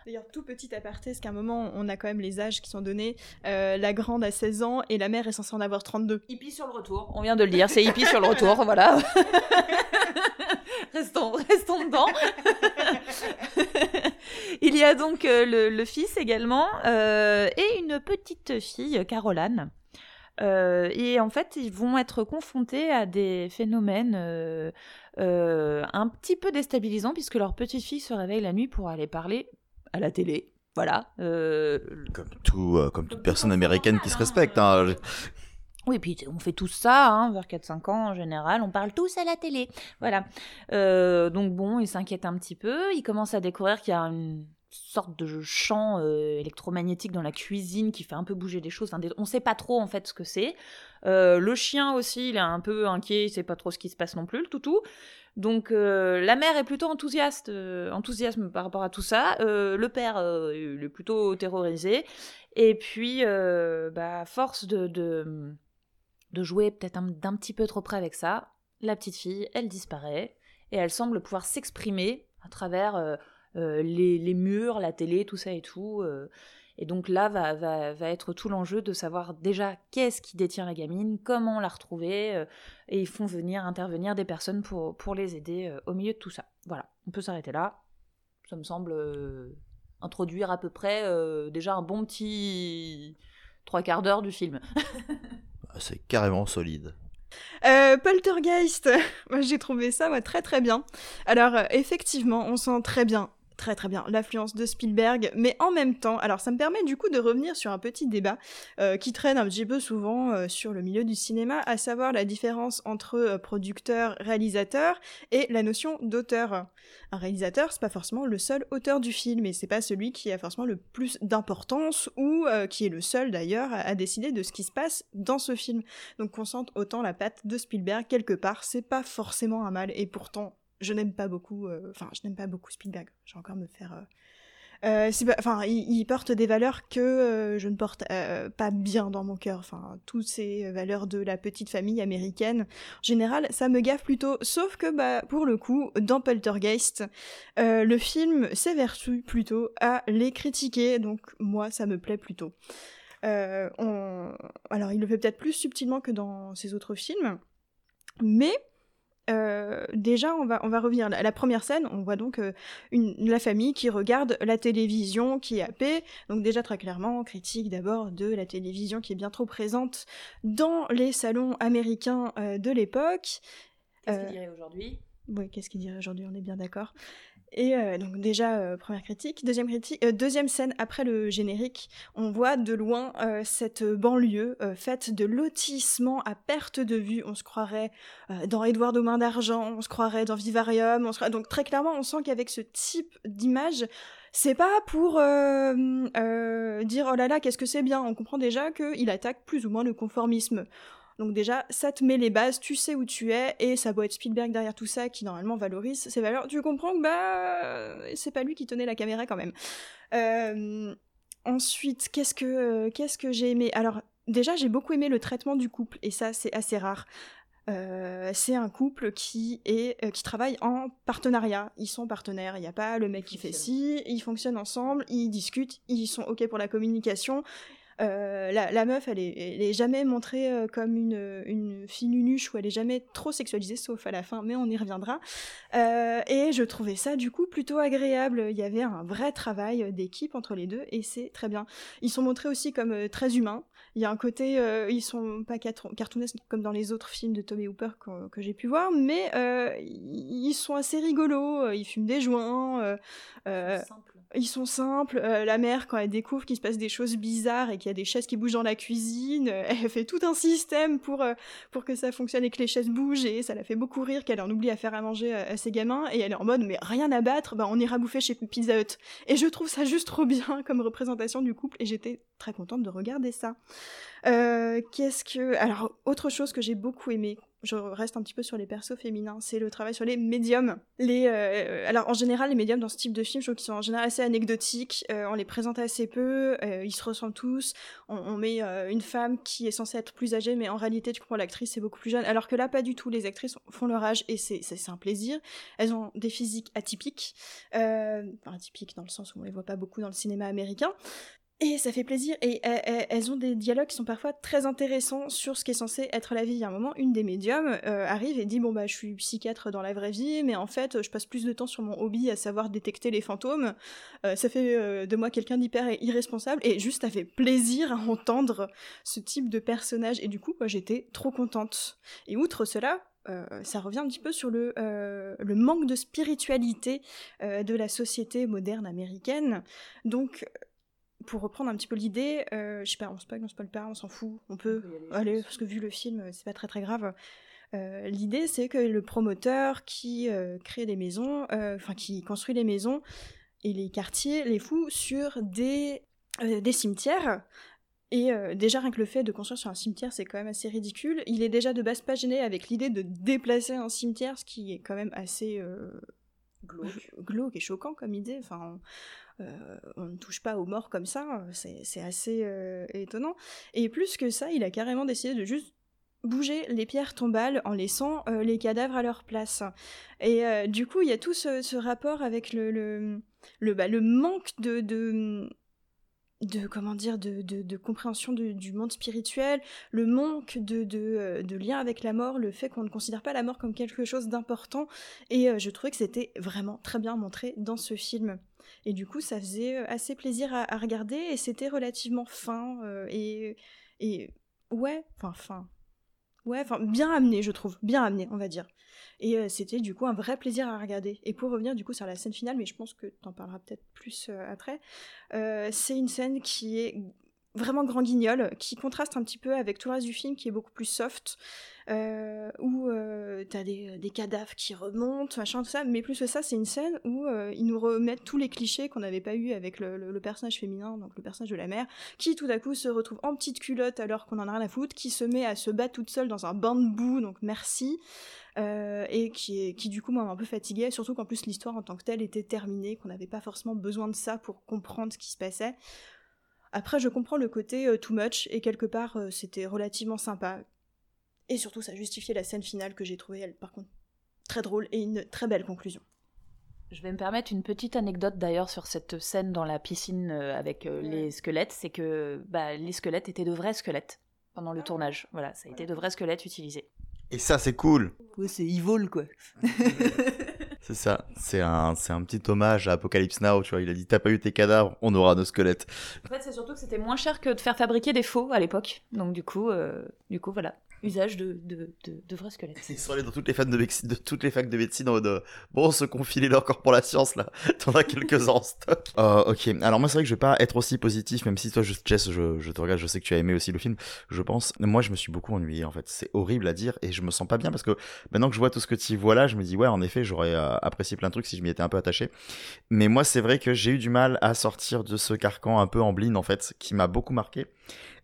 D'ailleurs, tout petit aparté, parce qu'à un moment, on a quand même les âges qui sont donnés. Euh, la grande a 16 ans et la mère est censée en avoir 32. Hippie sur le retour, on vient de le dire, c'est hippie sur le retour, voilà. restons, restons dedans. Il y a donc le, le fils également euh, et une petite fille, Caroline. Euh, et en fait, ils vont être confrontés à des phénomènes euh, euh, un petit peu déstabilisants puisque leur petite fille se réveille la nuit pour aller parler à la télé. Voilà. Comme, tout, comme toute personne américaine qui se respecte. Hein. oui, puis on fait tous ça, hein, vers 4-5 ans en général, on parle tous à la télé. Voilà. Donc bon, il s'inquiète un petit peu, il commence à découvrir qu'il y a une sorte de champ euh, électromagnétique dans la cuisine qui fait un peu bouger des choses. Enfin, des- on sait pas trop en fait ce que c'est. Euh, le chien aussi, il est un peu inquiet, il sait pas trop ce qui se passe non plus, le toutou. Donc euh, la mère est plutôt enthousiaste, enthousiasme par rapport à tout ça. Le père il est plutôt terrorisé. Et puis, bah, force de, de, de jouer peut-être un- d'un petit peu trop près avec ça, la petite fille, elle disparaît et elle semble pouvoir s'exprimer à travers les, les murs, la télé, tout ça et tout. euh. et donc là va, va, va être tout l'enjeu de savoir déjà qu'est-ce qui détient la gamine, comment la retrouver, euh, et ils font venir intervenir des personnes pour, pour les aider euh, au milieu de tout ça. Voilà, on peut s'arrêter là. Ça me semble euh, introduire à peu près euh, déjà un bon petit trois quarts d'heure du film. C'est carrément solide. Euh, Poltergeist, j'ai trouvé ça moi, très très bien. Alors euh, effectivement, on sent très bien, très très bien l'influence de Spielberg, mais en même temps, alors ça me permet du coup de revenir sur un petit débat euh, qui traîne un petit peu souvent euh, sur le milieu du cinéma, à savoir la différence entre euh, producteur, réalisateur et la notion d'auteur. Un réalisateur, c'est pas forcément le seul auteur du film, et c'est pas celui qui a forcément le plus d'importance ou euh, qui est le seul d'ailleurs à, à décider de ce qui se passe dans ce film. Donc qu'on sente autant la patte de Spielberg quelque part, c'est pas forcément un mal. Et pourtant, je n'aime pas beaucoup, euh, enfin, je n'aime pas beaucoup Spielberg. Je vais encore me faire. euh, euh, enfin, il, porte des valeurs que je ne porte pas bien dans mon cœur. Enfin, toutes ces valeurs de la petite famille américaine, en général, ça me gaffe plutôt. Sauf que, bah, pour le coup, dans Poltergeist, le film s'évertue plutôt à les critiquer. Donc, moi, ça me plaît plutôt. Euh, on... Alors, il le fait peut-être plus subtilement que dans ses autres films, mais euh, déjà, on va, on va revenir. La, la première scène, on voit donc euh, une, la famille qui regarde la télévision qui est à paix. Donc déjà très clairement, critique d'abord de la télévision qui est bien trop présente dans les salons américains euh, de l'époque. Qu'est-ce qu'il dirait aujourd'hui? Oui, qu'est-ce qu'il dirait aujourd'hui? On est bien d'accord. Et euh, donc déjà euh, première critique, deuxième critique, euh, deuxième scène après le générique, on voit de loin cette banlieue faite de lotissements à perte de vue. On se croirait dans Édouard aux mains d'argent, on se croirait dans Vivarium, on se donc très clairement on sent qu'avec ce type d'image, c'est pas pour dire oh là là qu'est-ce que c'est bien. On comprend déjà qu'il attaque plus ou moins le conformisme. Donc déjà, ça te met les bases, tu sais où tu es, et ça doit être Spielberg derrière tout ça qui normalement valorise ses valeurs. Tu comprends que bah c'est pas lui qui tenait la caméra quand même. Euh, ensuite, qu'est-ce que, euh, qu'est-ce que j'ai aimé? Alors, déjà, j'ai beaucoup aimé le traitement du couple, et ça, c'est assez rare. Euh, c'est un couple qui est euh, qui travaille en partenariat. Ils sont partenaires. Il n'y a pas le mec qui fait ci. Ils fonctionnent ensemble. Ils discutent. Ils sont ok pour la communication. Euh, la, la, meuf, elle est, elle est jamais montrée euh, comme une, une fille nunuche ou elle est jamais trop sexualisée, sauf à la fin, mais on y reviendra. Euh, et je trouvais ça du coup plutôt agréable. Il y avait un vrai travail d'équipe entre les deux et c'est très bien. Ils sont montrés aussi comme euh, très humains. Il y a un côté, euh, ils sont pas cartoonesques comme dans les autres films de Tommy Hooper que, que j'ai pu voir, mais ils sont assez rigolos. Ils fument des joints. Euh, ils sont simples. Euh, la mère, quand elle découvre qu'il se passe des choses bizarres et qu'il y a des chaises qui bougent dans la cuisine, euh, elle fait tout un système pour, euh, pour que ça fonctionne et que les chaises bougent. Et ça la fait beaucoup rire qu'elle en oublie à faire à manger à, ses gamins. Et elle est en mode, mais rien à battre, bah, on ira bouffer chez Pizza Hut. Et je trouve ça juste trop bien comme représentation du couple. Et j'étais très contente de regarder ça. Qu'est-ce que... Alors, autre chose que j'ai beaucoup aimé, je reste un petit peu sur les persos féminins, c'est le travail sur les médiums. Les, euh, alors en général, les médiums dans ce type de film, je trouve qu'ils sont en général assez anecdotiques, euh, on les présente assez peu, euh, ils se ressemblent tous, on, on met euh, une femme qui est censée être plus âgée, mais en réalité, tu comprends, l'actrice est beaucoup plus jeune, alors que là, pas du tout, les actrices font leur âge et c'est un plaisir. Elles ont des physiques atypiques, enfin atypiques dans le sens où on les voit pas beaucoup dans le cinéma américain, et ça fait plaisir, et elles ont des dialogues qui sont parfois très intéressants sur ce qui est censé être la vie. Il y a un moment, une des médiums euh, arrive et dit Bon, bah, je suis psychiatre dans la vraie vie, mais en fait, je passe plus de temps sur mon hobby, à savoir détecter les fantômes. Euh, ça fait euh, de moi quelqu'un d'hyper irresponsable, et juste, ça fait plaisir à entendre ce type de personnage, et du coup, j'étais trop contente. Et outre cela, euh, ça revient un petit peu sur le, euh, manque de spiritualité euh, de la société moderne américaine. Donc, pour reprendre un petit peu l'idée, euh, je sais pas, on spoil, on spoil pas, on s'en fout, on peut, on peut aller, parce que vu le film, c'est pas très très grave. Euh, l'idée, c'est que le promoteur qui euh, crée des maisons, euh, enfin qui construit les maisons et les quartiers, les fout sur des, euh, des cimetières. Et déjà, rien que le fait de construire sur un cimetière, c'est quand même assez ridicule. Il est déjà de base pas gêné avec l'idée de déplacer un cimetière, ce qui est quand même assez glauque. glauque et choquant comme idée. Enfin, euh, on ne touche pas aux morts comme ça, c'est assez euh, étonnant. Et plus que ça, il a carrément décidé de juste bouger les pierres tombales en laissant euh, les cadavres à leur place. Et euh, du coup, il y a tout ce, rapport avec le, le, bah, manque de, de comment dire de, compréhension du monde spirituel, le manque de, lien avec la mort, le fait qu'on ne considère pas la mort comme quelque chose d'important. Et euh, je trouvais que c'était vraiment très bien montré dans ce film. Et du coup, ça faisait assez plaisir à, regarder et c'était relativement fin euh, et, et ouais, enfin fin. Ouais, enfin bien amené, je trouve, bien amené, on va dire. Et euh, c'était du coup un vrai plaisir à regarder. Et pour revenir du coup sur la scène finale, mais je pense que t'en parleras peut-être plus euh, après, euh, c'est une scène qui est vraiment grand guignol, qui contraste un petit peu avec tout le reste du film qui est beaucoup plus soft, euh, où euh, t'as des, cadavres qui remontent, machin, tout ça, mais plus que ça, c'est une scène où euh, ils nous remettent tous les clichés qu'on n'avait pas eu avec le, personnage féminin, donc le personnage de la mère, qui tout à coup se retrouve en petite culotte alors qu'on en a rien à foutre, qui se met à se battre toute seule dans un banc de boue, donc merci, et qui, est, qui du coup m'a un peu fatiguée, surtout qu'en plus l'histoire en tant que telle était terminée, qu'on n'avait pas forcément besoin de ça pour comprendre ce qui se passait. Après, je comprends le côté euh, too much, et quelque part, euh, c'était relativement sympa. Et surtout, ça justifiait la scène finale que j'ai trouvée, elle, par contre, très drôle et une très belle conclusion. Je vais me permettre une petite anecdote d'ailleurs sur cette scène dans la piscine euh, avec ouais. les squelettes, c'est que bah, les squelettes étaient de vrais squelettes pendant le ah. tournage. Voilà, ça a été de vrais squelettes utilisés. Et ça, c'est cool. Ouais, c'est evil quoi. C'est ça, c'est un, c'est un petit hommage à Apocalypse Now, tu vois, il a dit t'as pas eu tes cadavres, on aura nos squelettes. En fait, c'est surtout que c'était moins cher que de faire fabriquer des faux à l'époque, donc du coup, euh, du coup, voilà, usage de, de, vrais squelettes. Ils sont allés dans toutes les, fans de, de toutes les facs de médecine en mode bon, se confiler leur corps pour la science là, t'en as quelques-uns en stock. Uh, ok, alors moi c'est vrai que je vais pas être aussi positif, même si toi, je, Jess, je, te regarde, je sais que tu as aimé aussi le film, je pense. Moi, je me suis beaucoup ennuyé en fait, c'est horrible à dire et je me sens pas bien parce que maintenant que je vois tout ce que tu vois là, je me dis ouais, en effet, j'aurais euh, apprécié plein de trucs si je m'y étais un peu attaché. Mais moi, c'est vrai que j'ai eu du mal à sortir de ce carcan un peu en blind en fait, qui m'a beaucoup marqué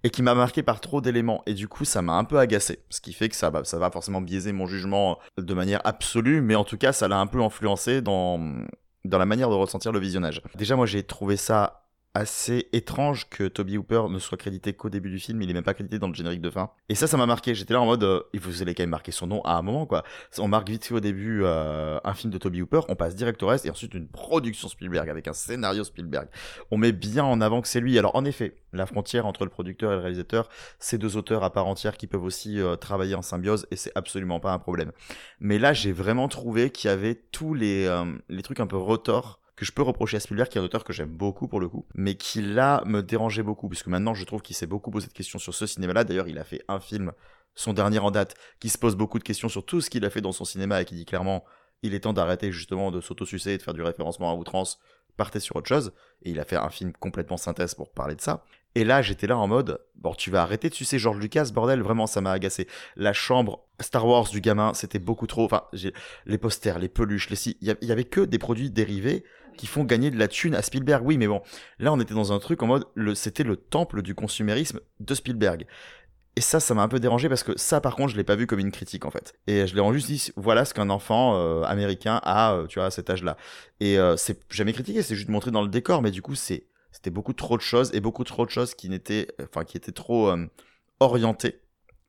et qui m'a marqué par trop d'éléments. Et du coup ça m'a un peu agacé. Ce qui fait que ça va forcément biaiser mon jugement de manière absolue mais en tout cas ça l'a un peu influencé dans dans la manière de ressentir le visionnage. Déjà moi j'ai trouvé ça assez étrange que Toby Hooper ne soit crédité qu'au début du film, il est même pas crédité dans le générique de fin. Et ça, ça m'a marqué. J'étais là en mode, euh, vous allez quand même marquer son nom à un moment, quoi. On marque vite fait au début euh, un film de Toby Hooper, on passe direct au reste, et ensuite une production Spielberg avec un scénario Spielberg. On met bien en avant que c'est lui. Alors en effet, la frontière entre le producteur et le réalisateur, c'est deux auteurs à part entière qui peuvent aussi euh, travailler en symbiose, et c'est absolument pas un problème. Mais là, j'ai vraiment trouvé qu'il y avait tous les, euh, les trucs un peu retors que je peux reprocher à Spielberg, qui est un auteur que j'aime beaucoup pour le coup, mais qui là me dérangeait beaucoup, puisque maintenant je trouve qu'il s'est beaucoup posé de questions sur ce cinéma-là. D'ailleurs, il a fait un film, son dernier en date, qui se pose beaucoup de questions sur tout ce qu'il a fait dans son cinéma et qui dit clairement il est temps d'arrêter justement de s'autosucer et de faire du référencement à outrance, partez sur autre chose. Et il a fait un film complètement synthèse pour parler de ça. Et là, j'étais là en mode, bon, tu vas arrêter de sucer George Lucas, bordel, vraiment, ça m'a agacé. La chambre Star Wars du gamin, c'était beaucoup trop. Enfin, les posters, les peluches, les si, il y, avait que des produits dérivés qui font gagner de la thune à Spielberg. Oui, mais bon, là, on était dans un truc en mode, c'était le temple du consumérisme de Spielberg. Et ça, ça m'a un peu dérangé parce que ça, par contre, je l'ai pas vu comme une critique en fait. Et je l'ai juste dit, voilà ce qu'un enfant euh, américain a, euh, tu vois, à cet âge-là. Et euh, c'est jamais critiqué, c'est juste montré dans le décor, mais du coup, c'est c'était beaucoup trop de choses et beaucoup trop de choses qui n'étaient, enfin, qui étaient trop orientées.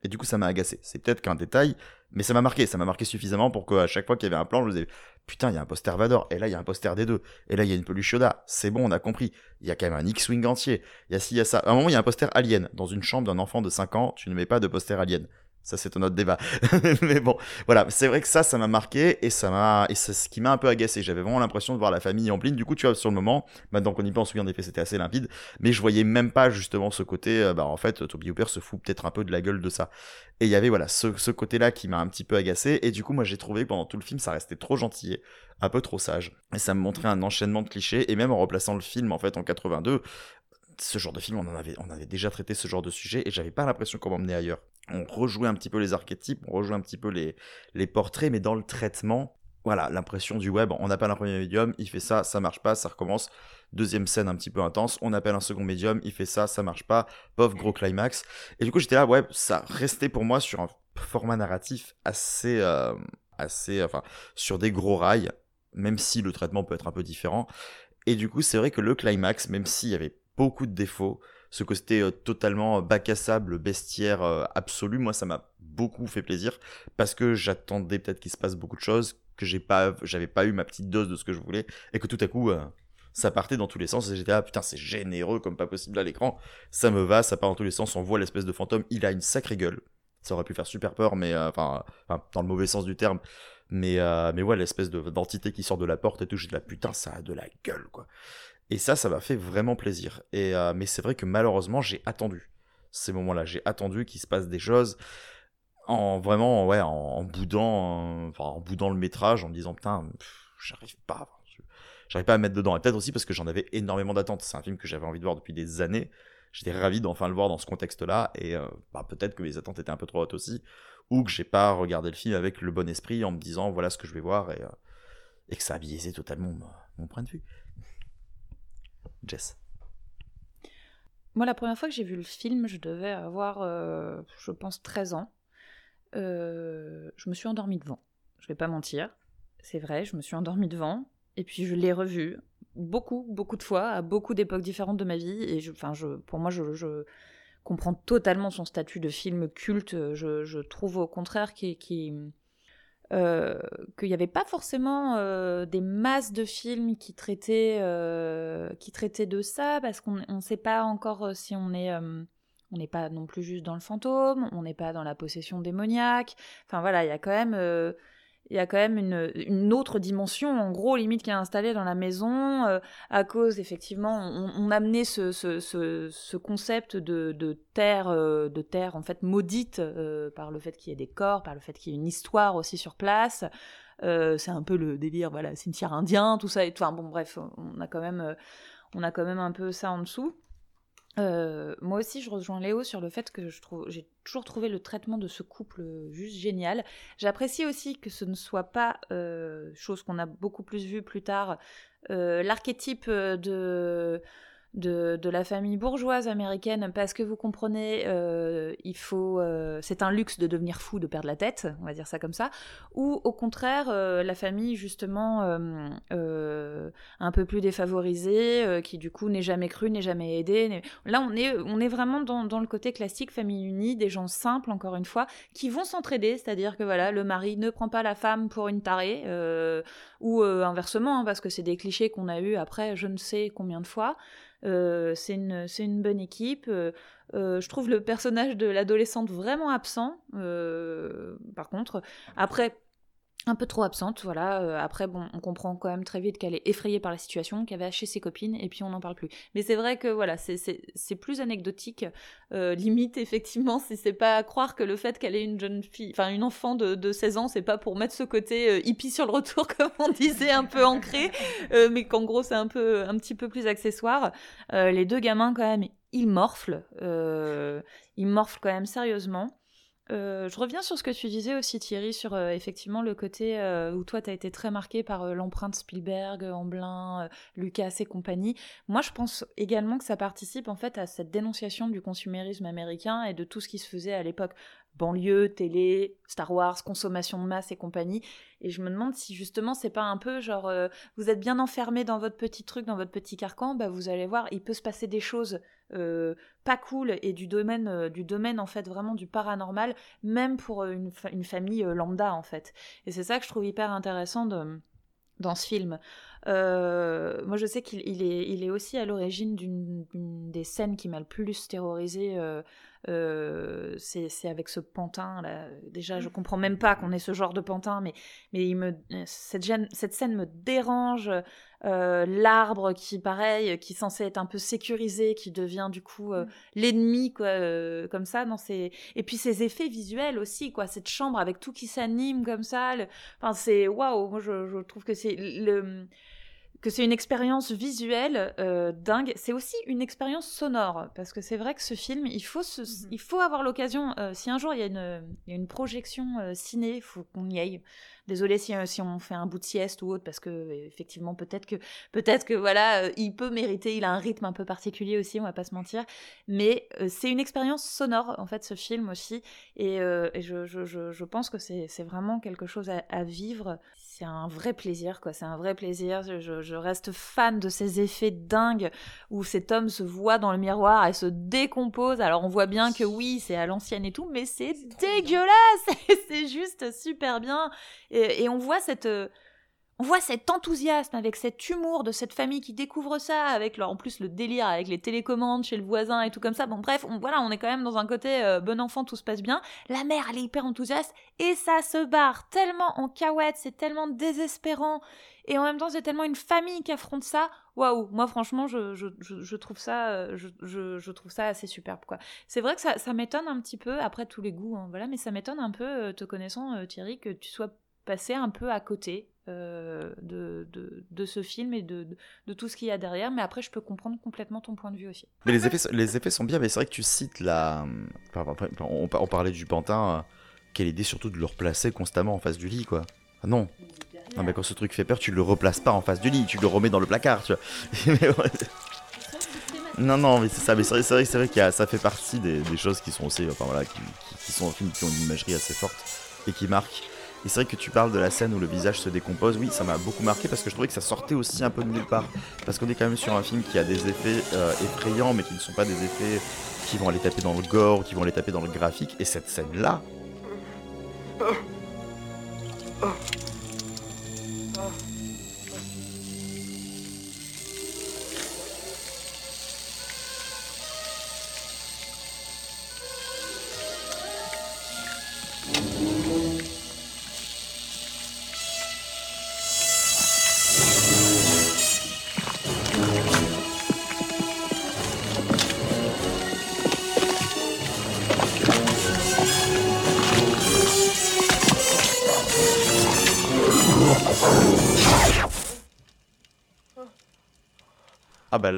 Et du coup, ça m'a agacé. C'est peut-être qu'un détail, mais ça m'a marqué. Ça m'a marqué suffisamment pour qu'à chaque fois qu'il y avait un plan, je me disais, putain, il y a un poster Vador, et là, il y a un poster des deux, et là, il y a une peluche. C'est bon, on a compris. Il y a quand même un X-Wing entier. Il y a ci, il y a ça. À un moment, il y a un poster Alien. Dans une chambre d'un enfant de 5 ans, tu ne mets pas de poster Alien. Ça, c'est un autre débat. mais bon, voilà, c'est vrai que ça, ça m'a marqué et ça m'a, et c'est ce qui m'a un peu agacé. J'avais vraiment l'impression de voir la famille en pleine. Du coup, tu vois, sur le moment, maintenant qu'on y pense, oui, en effet, c'était assez limpide, mais je voyais même pas justement ce côté, euh, bah, en fait, Toby Hooper se fout peut-être un peu de la gueule de ça. Et il y avait, voilà, ce, ce côté-là qui m'a un petit peu agacé. Et du coup, moi, j'ai trouvé que pendant tout le film, ça restait trop gentil, un peu trop sage. Et ça me montrait un enchaînement de clichés. Et même en replaçant le film, en fait, en 82, ce genre de film, on en avait, on avait déjà traité ce genre de sujet et j'avais pas l'impression qu'on m'emmenait ailleurs. On rejouait un petit peu les archétypes, on rejouait un petit peu les, les portraits, mais dans le traitement, voilà, l'impression du web, on appelle un premier médium, il fait ça, ça marche pas, ça recommence. Deuxième scène un petit peu intense, on appelle un second médium, il fait ça, ça marche pas, pauvre gros climax. Et du coup, j'étais là, ouais, ça restait pour moi sur un format narratif assez, euh, assez, enfin, sur des gros rails, même si le traitement peut être un peu différent. Et du coup, c'est vrai que le climax, même s'il y avait beaucoup de défauts. Ce côté euh, totalement bac à sable, bestiaire euh, absolu, moi ça m'a beaucoup fait plaisir parce que j'attendais peut-être qu'il se passe beaucoup de choses, que j'ai j'avais pas eu ma petite dose de ce que je voulais et que tout à coup euh, ça partait dans tous les sens et j'étais là putain c'est généreux comme pas possible à l'écran, ça me va, ça part dans tous les sens, on voit l'espèce de fantôme, il a une sacrée gueule, ça aurait pu faire super peur mais enfin dans le mauvais sens du terme. Mais, mais ouais, l'espèce d'entité qui sort de la porte et tout, de la putain, ça a de la gueule, quoi. Et ça, ça m'a fait vraiment plaisir. Et, euh, mais c'est vrai que malheureusement, j'ai attendu ces moments-là. J'ai attendu qu'il se passe des choses en vraiment, ouais, en, boudant, enfin, en boudant le métrage, en me disant, putain, j'arrive pas. J'arrive pas à mettre dedans. Et peut-être aussi parce que j'en avais énormément d'attentes. C'est un film que j'avais envie de voir depuis des années. J'étais ravi d'enfin le voir dans ce contexte-là. Et euh, bah, peut-être que mes attentes étaient un peu trop hautes aussi. Ou que j'ai pas regardé le film avec le bon esprit en me disant, voilà ce que je vais voir. Et, euh, et que ça a biaisé totalement mon point de vue. Jess. Moi, la première fois que j'ai vu le film, je devais avoir, euh, je pense, 13 ans. Euh, je me suis endormie devant. Je vais pas mentir. C'est vrai, je me suis endormie devant. Et puis je l'ai revu beaucoup, beaucoup de fois, à beaucoup d'époques différentes de ma vie. Et enfin, pour moi, je, comprends totalement son statut de film culte. Je, je trouve au contraire qu'il euh, qu'il n'y avait pas forcément euh, des masses de films qui traitaient, euh, qui traitaient de ça, parce qu'on ne sait pas encore si on est... on n'est pas non plus juste dans le fantôme, on n'est pas dans la possession démoniaque. Enfin voilà, il y a quand même il y a quand même une, une, autre dimension, en gros, limite, qui est installée dans la maison, euh, à cause, effectivement, on, on amenait ce, ce, ce, ce, concept de, de terre, euh, de terre, en fait, maudite, euh, par le fait qu'il y ait des corps, par le fait qu'il y ait une histoire aussi sur place. c'est un peu le délire, voilà, cimetière indien, tout ça, et enfin, bon, bref, on a quand même, on a quand même un peu ça en dessous. Euh, moi aussi, je rejoins Léo sur le fait que j'ai toujours trouvé le traitement de ce couple juste génial. J'apprécie aussi que ce ne soit pas, euh, chose qu'on a beaucoup plus vu plus tard, euh, l'archétype de de, la famille bourgeoise américaine parce que vous comprenez, euh, il faut, euh, c'est un luxe de devenir fou, de perdre la tête, on va dire ça comme ça, ou au contraire euh, la famille justement un peu plus défavorisée, qui du coup n'est jamais crue, n'est jamais aidée. Là on est, on est vraiment dans, dans le côté classique famille unie, des gens simples encore une fois, qui vont s'entraider, c'est-à-dire que voilà le mari ne prend pas la femme pour une tarée, ou inversement, hein, parce que c'est des clichés qu'on a eu après je ne sais combien de fois. Euh, c'est une, bonne équipe. Euh, euh, je trouve le personnage de l'adolescente vraiment absent. par contre, après, un peu trop absente, voilà. Euh, après, bon, on comprend quand même très vite qu'elle est effrayée par la situation, qu'elle va chez ses copines, et puis on n'en parle plus. Mais c'est vrai que voilà, c'est- plus anecdotique, euh, limite effectivement, si c'est pas à croire que le fait qu'elle ait une jeune fille, enfin une enfant de, de 16 ans, c'est pas pour mettre ce côté euh, hippie sur le retour, comme on disait, un peu ancré, mais qu'en gros c'est un peu, un petit peu plus accessoire. Les deux gamins quand même, ils morflent, ils morflent quand même sérieusement. Euh, je reviens sur ce que tu disais aussi Thierry sur euh, effectivement le côté euh, où toi tu as été très marqué par l'empreinte Spielberg, Amblin, Lucas et compagnie. Moi je pense également que ça participe en fait à cette dénonciation du consumérisme américain et de tout ce qui se faisait à l'époque banlieue, télé, Star Wars, consommation de masse et compagnie. Et je me demande si justement c'est pas un peu genre vous êtes bien enfermé dans votre petit truc, dans votre petit carcan, bah vous allez voir, il peut se passer des choses euh, pas cool et du domaine, euh, du domaine en fait vraiment du paranormal, même pour euh, une, une famille lambda en fait. Et c'est ça que je trouve hyper intéressant dans ce film. Euh, moi je sais qu'il il est, il est aussi à l'origine d'une des scènes qui m'a le plus terrorisé. euh, euh, c'est avec ce pantin là. Déjà, je comprends même pas qu'on ait ce genre de pantin, mais mais il me cette, gêne- cette scène me dérange. Euh, L'arbre qui, pareil, qui est censé être un peu sécurisé, qui devient du coup euh, l'ennemi, quoi, comme ça. Dans. Et puis ces effets visuels aussi, quoi. Cette chambre avec tout qui s'anime comme ça. le- Enfin, c'est waouh. Moi, je, je trouve que c'est le que c'est une expérience visuelle euh, dingue. C'est aussi une expérience sonore parce que c'est vrai que ce film, il faut se, il faut avoir l'occasion. euh, si un jour il y a une, il y a une projection euh, ciné, il faut qu'on y aille. Désolée si, euh, si on fait un bout de sieste ou autre parce que effectivement peut-être que peut-être que voilà, euh, il peut mériter. Il a un rythme un peu particulier aussi, on va pas se mentir. Mais euh, c'est une expérience sonore en fait ce film aussi et, euh, et je, je, je, je pense que c'est vraiment quelque chose à, à vivre. C'est un vrai plaisir, quoi. C'est un vrai plaisir. Je reste fan de ces effets dingues où cet homme se voit dans le miroir et se décompose. Alors on voit bien que oui, c'est à l'ancienne et tout, mais c'est dégueulasse. c'est juste super bien. Et, on voit cette euh, on voit cet enthousiasme avec cet humour de cette famille qui découvre ça, avec leur, en plus le délire avec les télécommandes chez le voisin et tout comme ça. Bon, bref, on, voilà, on est quand même dans un côté euh, bon enfant, tout se passe bien. La mère, elle est hyper enthousiaste et ça se barre tellement en cahuète, c'est tellement désespérant. Et en même temps, c'est tellement une famille qui affronte ça. Waouh, moi franchement, je, je, trouve ça, euh, je, trouve ça assez superbe quoi. C'est vrai que ça, m'étonne un petit peu après tous les goûts, hein, voilà, mais ça m'étonne un peu, te connaissant Thierry, que tu sois passé un peu à côté euh, de, de, ce film et de, de, tout ce qu'il y a derrière. Mais après, je peux comprendre complètement ton point de vue aussi. Mais les effets, les effets sont bien, mais c'est vrai que tu cites la. enfin, on, on parlait du pantin, euh, quelle idée surtout de le replacer constamment en face du lit, quoi. Ah non. Non, mais quand ce truc fait peur, tu le replaces pas en face du lit, tu le remets dans le placard, tu vois. Non, non, mais c'est ça, mais c'est vrai, c'est vrai, que ça fait partie des, choses qui sont aussi, enfin voilà, qui, sont films qui ont une imagerie assez forte et qui marquent. Et c'est vrai que tu parles de la scène où le visage se décompose, oui, ça m'a beaucoup marqué parce que je trouvais que ça sortait aussi un peu de nulle part. Parce qu'on est quand même sur un film qui a des effets euh, effrayants, mais qui ne sont pas des effets qui vont aller taper dans le gore, qui vont aller taper dans le graphique. Et cette scène-là,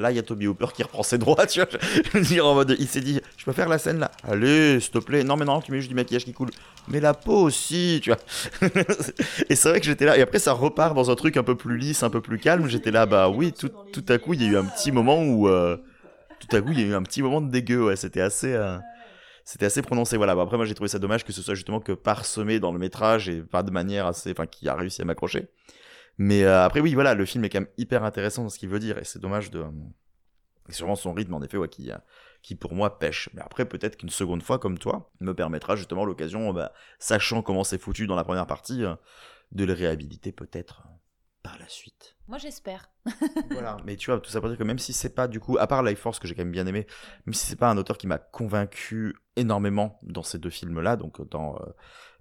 là il y a Toby Hooper qui reprend ses droits, tu vois. Je dire en mode, il s'est dit, je peux faire la scène là. Allez, s'il te plaît. Non mais non, tu mets juste du maquillage qui coule. Mais la peau aussi, tu vois. et c'est vrai que j'étais là. Et après ça repart dans un truc un peu plus lisse, un peu plus calme. J'étais là, bah oui, tout, tout à coup il y a eu un petit moment où, euh, tout à coup il y a eu un petit moment de dégueu. Ouais, c'était assez. euh, c'était assez prononcé. Voilà. Après, moi, j'ai trouvé ça dommage que ce soit justement que parsemé dans le métrage et pas de manière assez, enfin, qui a réussi à m'accrocher. Mais euh, après, oui, voilà, le film est quand même hyper intéressant dans ce qu'il veut dire et c'est dommage de. C'est sûrement son rythme, en effet, ouais, qui, euh, qui pour moi pêche. Mais après, peut-être qu'une seconde fois, comme toi, me permettra justement l'occasion, bah, sachant comment c'est foutu dans la première partie, euh, de le réhabiliter peut-être euh, par la suite. Moi, j'espère. voilà, mais tu vois, tout ça pour dire que même si c'est pas du coup, à part Life Force que j'ai quand même bien aimé, même si c'est pas un auteur qui m'a convaincu énormément dans ces deux films-là, donc dans euh,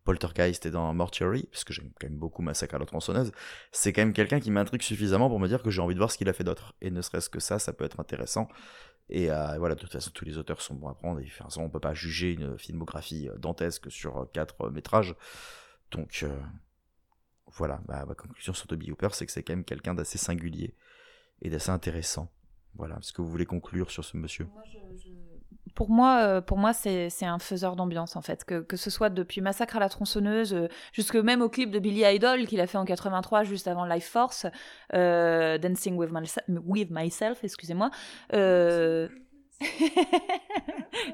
Poltergeist et dans Mortuary, parce que j'aime quand même beaucoup Massacre à la tronçonneuse, c'est quand même quelqu'un qui m'intrigue suffisamment pour me dire que j'ai envie de voir ce qu'il a fait d'autre. Et ne serait-ce que ça, ça peut être intéressant. Et euh, voilà, de toute façon, tous les auteurs sont bons à prendre. Et façon, on peut pas juger une filmographie euh, dantesque sur quatre métrages. Donc, voilà, ma conclusion sur Toby Hooper, c'est que c'est quand même quelqu'un d'assez singulier et d'assez intéressant. Voilà, est-ce que vous voulez conclure sur ce monsieur? Pour moi, euh, pour moi, c'est un faiseur d'ambiance en fait, que, que ce soit depuis Massacre à la tronçonneuse, euh, jusque même au clip de Billy Idol qu'il a fait en 83 juste avant Life Force, euh, Dancing with, Myse- with Myself, excusez-moi.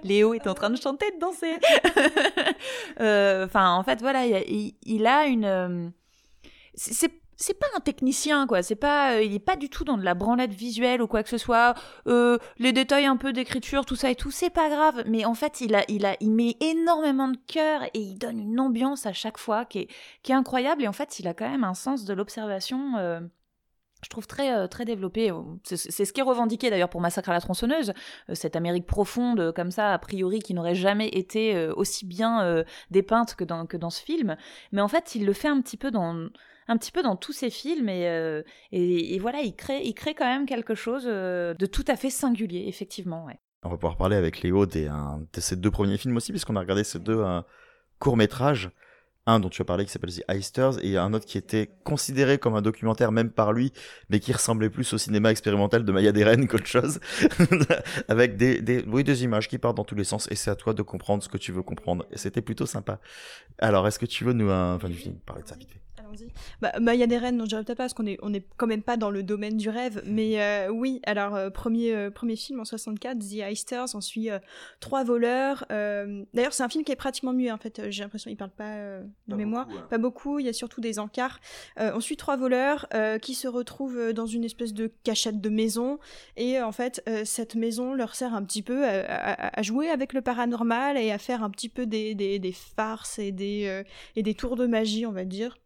Léo est en train de chanter, de danser. Enfin, en fait, voilà, il, il- il a une. C'est- c'est pas un technicien quoi. C'est pas euh, il est pas du tout dans de la branlette visuelle ou quoi que ce soit. Euh, les détails un peu d'écriture tout ça et tout c'est pas grave. Mais en fait il a il a il met énormément de cœur et il donne une ambiance à chaque fois qui est qui est incroyable. Et en fait il a quand même un sens de l'observation euh, je trouve très très développé. C'est ce qui est revendiqué d'ailleurs pour Massacre à la tronçonneuse, cette Amérique profonde comme ça a priori qui n'aurait jamais été aussi bien dépeinte que dans que dans ce film. Mais en fait, il le fait un petit peu dans un petit peu dans tous ses films et, euh, et, et voilà, il crée il crée quand même quelque chose euh, de tout à fait singulier, effectivement. On va pouvoir parler avec Léo des, de ces deux premiers films aussi, puisqu'on a regardé ces deux euh, courts-métrages. Un dont tu as parlé qui s'appelle The Heisters et un autre qui était considéré comme un documentaire même par lui, mais qui ressemblait plus au cinéma expérimental de Maya Deren qu'autre chose, avec des, oui, des images qui partent dans tous les sens et c'est à toi de comprendre ce que tu veux comprendre. Et c'était plutôt sympa. Alors, est-ce que tu veux nous, du parler de ça vite fait Allons-y. Bah, bah, il y a des reines, non, je dirais peut-être pas parce qu'on est, on est quand même pas dans le domaine du rêve, mais euh, oui. Alors euh, premier, euh, premier film en 64, The Heisters, on suit trois voleurs. D'ailleurs, c'est un film qui est pratiquement muet en fait. J'ai l'impression qu'il parle pas de Pas mémoire, beaucoup, hein. pas beaucoup. Il y a surtout des encarts. On suit trois voleurs qui se retrouvent dans une espèce de cachette de maison et en fait, cette maison leur sert un petit peu à, à- à jouer avec le paranormal et à faire un petit peu des, des, des farces et des, et des tours de magie, on va dire.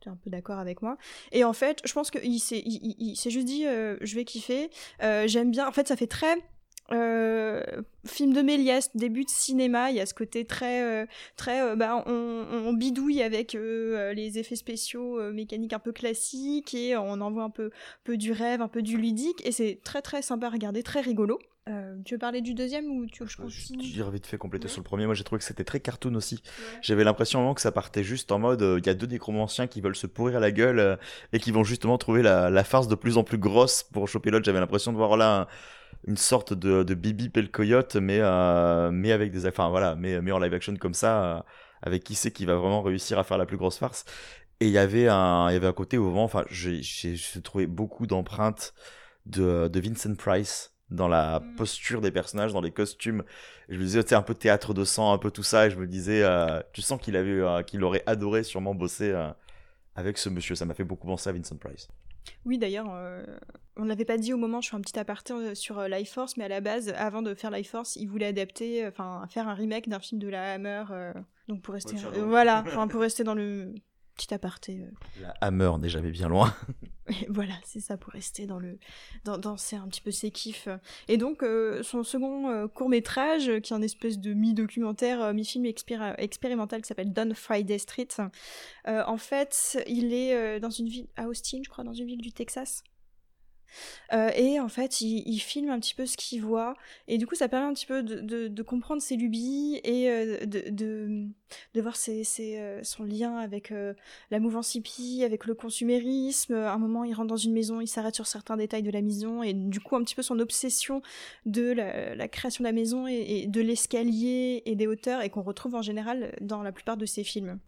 Tu es un peu d'accord avec moi. Et en fait, je pense qu'il s'est il, il- juste dit, euh, je vais kiffer. Euh, J'aime bien. En fait, ça fait très euh, film de Méliès, début de cinéma. Il y a ce côté très, très, bah, on, bidouille avec les effets spéciaux mécaniques un peu classiques et on envoie un peu, peu du rêve, un peu du ludique. Et c'est très très sympa à regarder, très rigolo. Euh, tu veux parler du deuxième ou tu veux je Je dirais vite fait compléter Ouais. sur le premier. Moi, j'ai trouvé que c'était très cartoon aussi. J'avais l'impression vraiment que ça partait juste en mode euh, il y a deux nécromanciens qui veulent se pourrir la gueule euh, et qui vont justement trouver la, la farce de plus en plus grosse pour choper l'autre. J'avais l'impression de voir là un- une sorte de, de Bibi le coyote, mais, mais avec des. Enfin voilà, mais, mais en live action comme ça, avec qui c'est qui va vraiment réussir à faire la plus grosse farce. Et il y avait un, il y avait un côté où vraiment, enfin, j'ai trouvé beaucoup d'empreintes de, de Vincent Price dans la Mm. posture des personnages, dans les costumes. Je me disais, tu un peu théâtre de sang, un peu tout ça. Et je me disais, euh, tu sens qu'il avait, euh, qu'il aurait adoré sûrement bosser euh, avec ce monsieur. Ça m'a fait beaucoup penser à Vincent Price. Oui, d'ailleurs, on ne l'avait pas dit au moment, je fais un petit aparté sur Life Force, mais à la base, avant de faire Life Force, il voulait adapter, enfin, faire un remake d'un film de la Hammer. donc pour rester, Ouais, voilà, enfin pour rester dans le petit aparté. euh, La Hammer n'est jamais bien loin. et voilà, c'est ça, pour rester dans le, dans, dans ses- un petit peu ses kiffs. Et donc, euh, son second court métrage, qui est un espèce de mi-documentaire, euh, mi-film expéri- expérimental qui s'appelle Don Friday Street. euh, en fait, il est euh, dans une ville, à Austin, je crois, dans une ville du Texas. Euh, et en fait, il, il filme un petit peu ce qu'il voit. Et du coup, ça permet un petit peu de, comprendre ses lubies et euh, de, de, voir ses, euh, son lien avec la mouvance hippie, avec le consumérisme. À un moment, il rentre dans une maison, il s'arrête sur certains détails de la maison. Et du coup, un petit peu son obsession de la, création de la maison et de l'escalier et des hauteurs, et qu'on retrouve en général dans la plupart de ses films.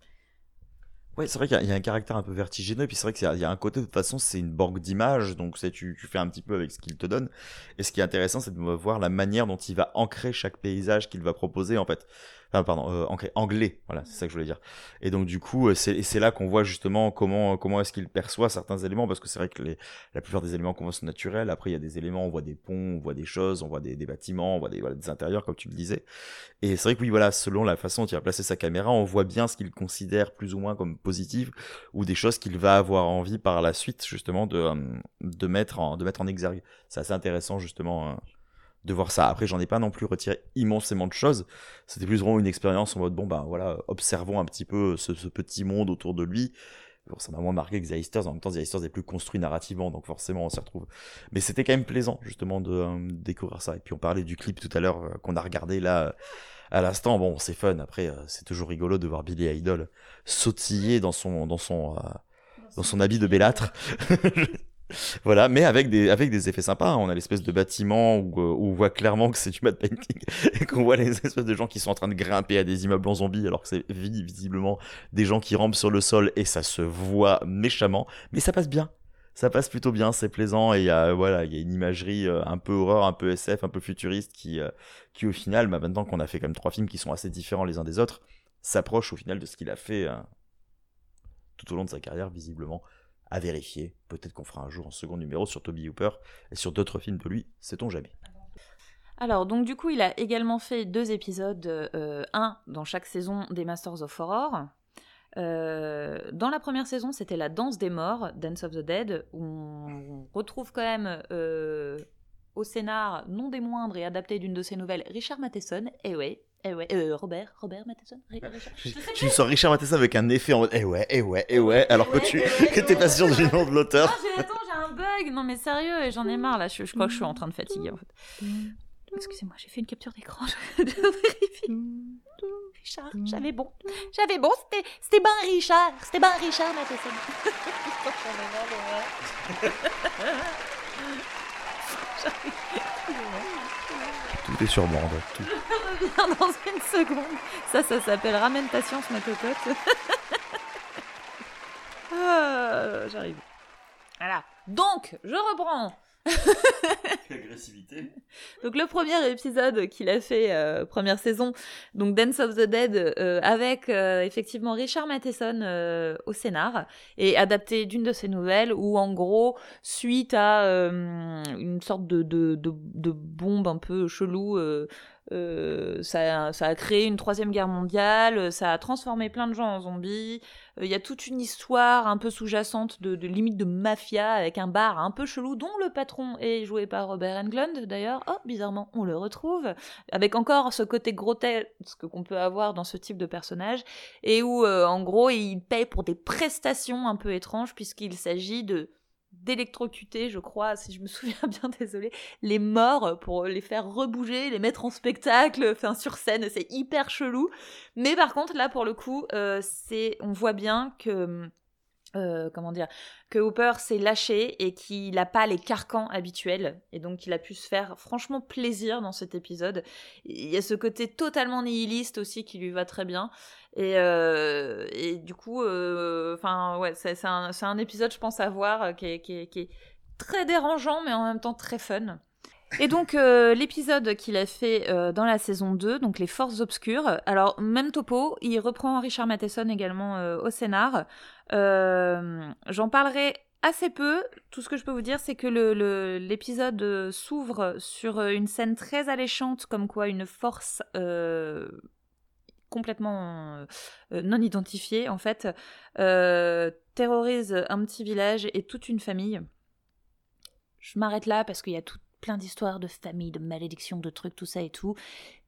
Ouais, c'est vrai qu'il y, a- un caractère un peu vertigineux, et puis c'est vrai qu'il y, a- un côté, de toute façon, c'est une banque d'images, donc tu, tu fais un petit peu avec ce qu'il te donne. Et ce qui est intéressant, c'est de voir la manière dont il va ancrer chaque paysage qu'il va proposer, en fait. Enfin, pardon, euh, anglais, voilà, c'est ça que je voulais dire. Et donc, du coup, euh, c'est, là qu'on voit justement comment, comment est-ce qu'il perçoit certains éléments, parce que c'est vrai que les, la plupart des éléments qu'on voit sont naturels. Après, il y a des éléments, on voit des ponts, on voit des choses, on voit des, des bâtiments, on voit des, voilà, des intérieurs, comme tu le disais. Et c'est vrai que oui, voilà, selon la façon dont il va placer sa caméra, on voit bien ce qu'il considère plus ou moins comme positif ou des choses qu'il va avoir envie par la suite, justement, de, euh, de, mettre, en, de mettre en exergue. C'est assez intéressant, justement, euh, de voir ça. Après, j'en ai pas non plus retiré immensément de choses. C'était plus vraiment une expérience en mode, bon, bah voilà, observons un petit peu ce, ce petit monde autour de lui. Bon, ça m'a moins marqué que The Easters. En même temps, The Easters est plus construit narrativement, donc forcément, on s'y retrouve. Mais c'était quand même plaisant, justement, de euh, découvrir ça. Et puis, on parlait du clip tout à l'heure euh, qu'on a regardé là euh, à l'instant. Bon, c'est fun. Après, euh, c'est toujours rigolo de voir Billy Idol sautiller dans son, dans son, dans son habit de bellâtre. Voilà, mais avec des, avec des effets sympas. hein. On a l'espèce de bâtiment où, euh, où on voit clairement que c'est du matte painting et qu'on voit les espèces de gens qui sont en train de grimper à des immeubles en zombies alors que c'est vi- visiblement des gens qui rampent sur le sol et ça se voit méchamment. Mais ça passe bien. Ça passe plutôt bien, c'est plaisant et il y a, voilà, il y a une imagerie euh, un peu horreur, un peu SF, un peu futuriste qui, euh, qui au final, bah, maintenant qu'on a fait quand même trois films qui sont assez différents les uns des autres, s'approche au final de ce qu'il a fait tout au long de sa carrière, visiblement à vérifier. Peut-être qu'on fera un jour un second numéro sur Toby Hooper et sur d'autres films de lui, sait-on jamais. Alors, donc du coup, il a également fait deux épisodes, euh, un dans chaque saison des Masters of Horror. Euh, dans la première saison, c'était la danse des morts, Dance of the Dead, où on retrouve quand même euh, au scénar, non des moindres et adapté d'une de ses nouvelles, Richard Matheson. Ouais, eh ouais, euh, Robert, Robert Matheson, sais Tu me sors Richard Matheson avec un effet en mode eh ouais, eh ouais, eh ouais, alors que tu eh ouais, que t'es eh pas sûr du nom de l'auteur. Ah, j'ai- attends, j'ai un bug. Non mais sérieux, et j'en ai marre là. Je, je crois que je suis en train de fatiguer en fait. Excusez-moi, j'ai fait une capture d'écran. Je je vérifie. Richard, j'avais bon. J'avais bon, c'était c'était ben Richard. C'était ben Richard Matheson. Tout est sur bande. Tout. reviens dans une seconde. Ça, ça s'appelle Ramène ta science, ma cocotte. Ah, J'arrive. Voilà. Donc, je reprends. Donc le premier épisode qu'il a fait, euh, première saison, donc Dance of the Dead, euh, avec euh, effectivement Richard Matheson au scénar, et adapté d'une de ses nouvelles, où en gros, suite à une sorte de, de, de, de bombe un peu chelou, euh, euh, ça, ça a créé une troisième guerre mondiale, ça a transformé plein de gens en zombies. Euh, Il y a toute une histoire un peu sous-jacente de, de limite de mafia avec un bar un peu chelou dont le patron est joué par Robert Englund d'ailleurs. Oh, bizarrement, on le retrouve avec encore ce côté grotesque qu'on peut avoir dans ce type de personnage et où euh, en gros il paye pour des prestations un peu étranges puisqu'il s'agit de d'électrocuter, je crois, si je me souviens bien, désolé, les morts pour les faire rebouger, les mettre en spectacle, enfin sur scène, c'est hyper chelou. Mais par contre, là, pour le coup, euh, c'est, on voit bien que, euh, comment dire, que Hooper s'est lâché et qu'il n'a pas les carcans habituels. Et donc, il a pu se faire franchement plaisir dans cet épisode. Il y a ce côté totalement nihiliste aussi qui lui va très bien. Et, euh, et du coup, euh, enfin, ouais, c'est un, épisode, je pense, à voir euh, qui est, très dérangeant, mais en même temps très fun. Et donc, l'épisode qu'il a fait dans la saison 2, donc Les Forces Obscures, alors, même topo, il reprend Richard Matheson également au scénar. J'en parlerai assez peu. Tout ce que je peux vous dire, c'est que l'épisode s'ouvre sur une scène très alléchante, comme quoi une force complètement euh, euh, non identifiée, en fait, euh, terrorise un petit village et toute une famille. Je m'arrête là parce qu'il y a tout plein d'histoires de famille, de malédictions, de trucs, tout ça et tout.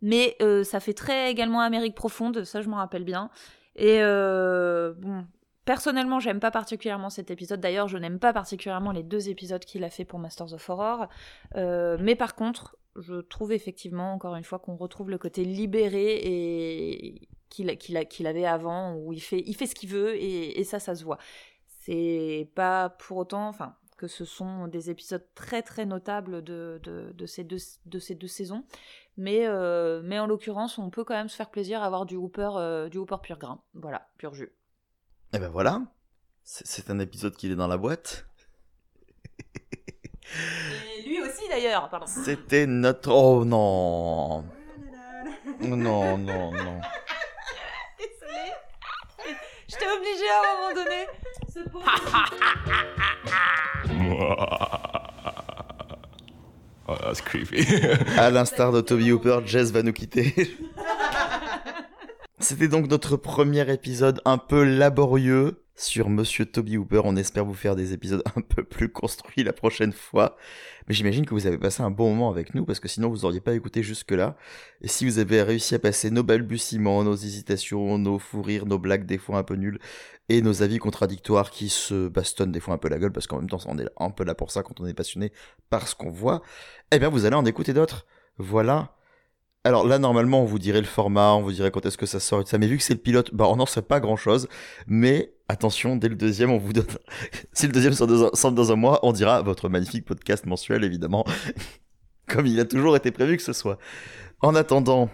Mais ça fait très également Amérique profonde, ça je m'en rappelle bien. Et bon, Personnellement, j'aime pas particulièrement cet épisode. D'ailleurs, je n'aime pas particulièrement les deux épisodes qu'il a fait pour Masters of Horror. Mais par contre, je trouve effectivement, encore une fois, qu'on retrouve le côté libéré et qu'il avait avant, où il fait, il fait ce qu'il veut et, et ça, ça se voit. C'est pas pour autant, enfin, que ce sont des épisodes très très notables de, de, de ces, deux, de ces deux saisons. Mais, euh, mais en l'occurrence, on peut quand même se faire plaisir à avoir du Hooper, euh, du Hooper pur grain. Voilà, pur jus. Et ben voilà, c'est c'est un épisode qu'il est dans la boîte. Lui aussi d'ailleurs, pardon. C'était notre... Oh non Non, non, non. Désolée. J'étais obligée à un moment donné. Ce pauvre. Oh, that's creepy. À l'instar de Toby Hooper, Jess va nous quitter. C'était donc notre premier épisode un peu laborieux sur Monsieur Toby Hooper. On espère vous faire des épisodes un peu plus construits la prochaine fois. Mais j'imagine que vous avez passé un bon moment avec nous parce que sinon vous auriez pas écouté jusque-là. Et si vous avez réussi à passer nos balbutiements, nos hésitations, nos fous rires, nos blagues des fois un peu nulles et nos avis contradictoires qui se bastonnent des fois un peu la gueule parce qu'en même temps on est un peu là pour ça quand on est passionné par ce qu'on voit, eh bien vous allez en écouter d'autres. Voilà. Alors là, normalement, on vous dirait le format, on vous dirait quand est-ce que ça sort et ça. Mais vu que c'est le pilote, bah, on n'en sait pas grand chose. Mais attention, dès le deuxième, on vous donne. si le deuxième sort dans, un, sort dans un mois, on dira votre magnifique podcast mensuel, évidemment. Comme il a toujours été prévu que ce soit. En attendant,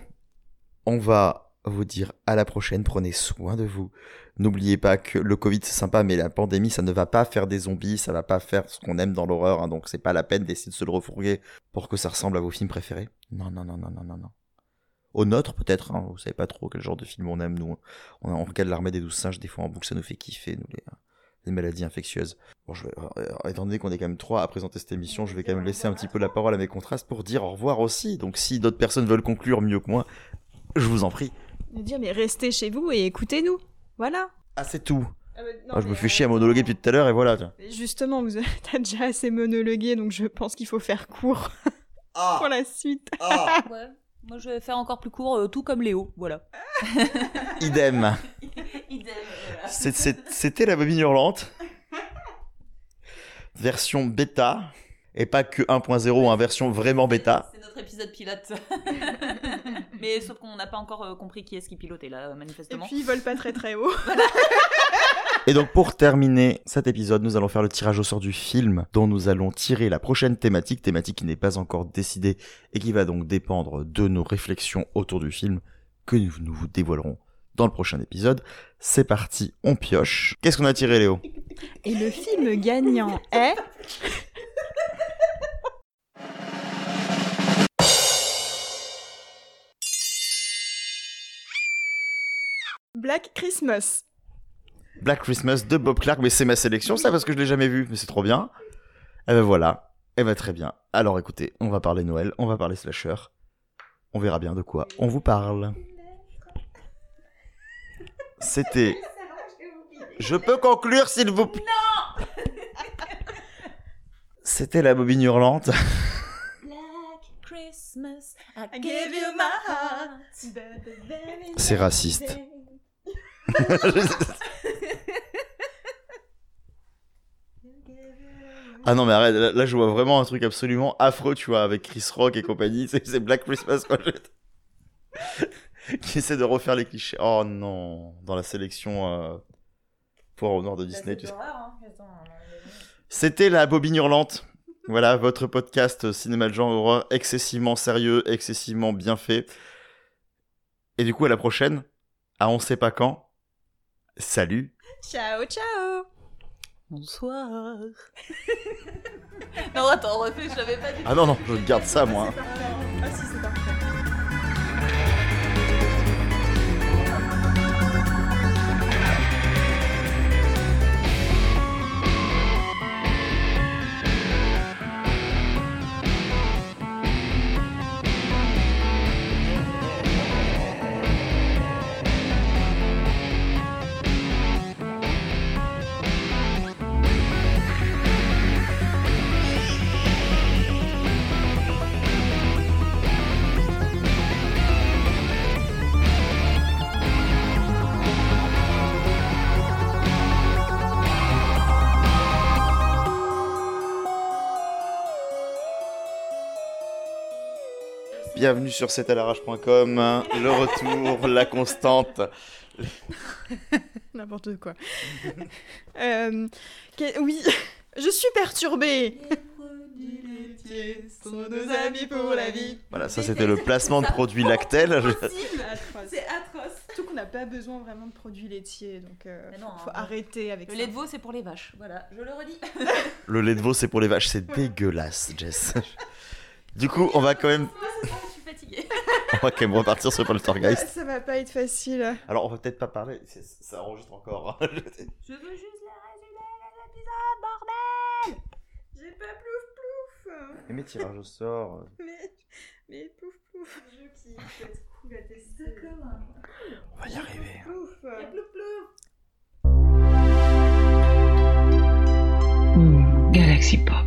on va vous dire à la prochaine. Prenez soin de vous. N'oubliez pas que le Covid c'est sympa, mais la pandémie ça ne va pas faire des zombies, ça va pas faire ce qu'on aime dans l'horreur, hein, donc c'est pas la peine d'essayer de se le refourguer pour que ça ressemble à vos films préférés. Non, non, non, non, non, non, non. Au nôtre peut-être, hein, vous savez pas trop quel genre de film on aime, nous. On, on regarde l'armée des douze singes, des fois en boucle, ça nous fait kiffer, nous, les, les maladies infectieuses. Bon, je vais, euh, étant donné qu'on est quand même trois à présenter cette émission, je vais quand même laisser un petit peu la parole à mes contrastes pour dire au revoir aussi. Donc si d'autres personnes veulent conclure mieux que moi, je vous en prie. Dire, mais restez chez vous et écoutez-nous. Voilà. Ah, c'est tout. Ah, je me fais chier à monologuer depuis tout à l'heure et voilà. tiens. Justement, vous t'as déjà assez monologué, donc je pense qu'il faut faire court pour la suite. Ouais. Moi, je vais faire encore plus court, euh, tout comme Léo. Voilà. Idem. Idem. C'était la bobine hurlante. Version bêta. Et pas que 1.0, hein, version vraiment bêta. C'est notre épisode pilote. Mais sauf qu'on n'a pas encore euh, compris qui est-ce qui pilotait là, Et manifestement. puis, ils volent pas très très haut. Et donc pour terminer cet épisode, nous allons faire le tirage au sort du film dont nous allons tirer la prochaine thématique, thématique qui n'est pas encore décidée et qui va donc dépendre de nos réflexions autour du film que nous nous vous dévoilerons dans le prochain épisode. C'est parti, on pioche. Qu'est-ce qu'on a tiré Léo? Et le film gagnant est. Black Christmas. Black Christmas de Bob Clark, mais c'est ma sélection ça parce que je l'ai jamais vu, mais c'est trop bien. Et ben voilà, et ben très bien. Alors écoutez, on va parler Noël, on va parler slasher. On verra bien de quoi on vous parle. C'était. Je peux conclure s'il vous plaît. Non. C'était la bobine hurlante. Black Christmas, I give you my heart. C'est raciste. Ah non mais arrête, là, là, je vois vraiment un truc absolument affreux, tu vois, avec Chris Rock et compagnie, c'est Black Christmas quoi. qui essaie de refaire les clichés. Oh non, dans la sélection euh, pour au nord de Disney. tu sais. C'était la bobine hurlante. Voilà, votre podcast euh, cinéma de genre horreur excessivement sérieux, excessivement bien fait. Et du coup, à la prochaine, à on sait pas quand. Salut Ciao, ciao. Bonsoir. non, attends, refais, je l'avais pas dit. Ah non, non, je garde ça moi. Ah si, c'est parfait. Bienvenue sur cetalarage.com. Le retour, la constante. N'importe quoi. Euh, que- Oui, je suis perturbée. Les produits laitiers sont nos amis pour la vie. Voilà, ça c'était le placement de produits Lactel. C'est atroce. C'est atroce. Surtout qu'on n'a pas besoin vraiment de produits laitiers, donc euh, non, faut hein. arrêter avec Le ça. lait de veau, c'est pour les vaches. Voilà, je le redis. Le lait de veau, c'est pour les vaches. C'est dégueulasse, Jess. Du coup, on va quand même, je suis fatiguée. on va quand même repartir sur Poltergeist. Ça va pas être facile. Alors, on va peut-être pas parler. c'est- Ça enregistre encore. Je veux juste les résumer des épisodes, bordel J'ai pas plouf plouf. Et mes tirages au sort. Mais, mais plouf plouf. Jeu qui peut être cool à tester. On va y arriver. Plouf. Hmm, Galaxy Pop.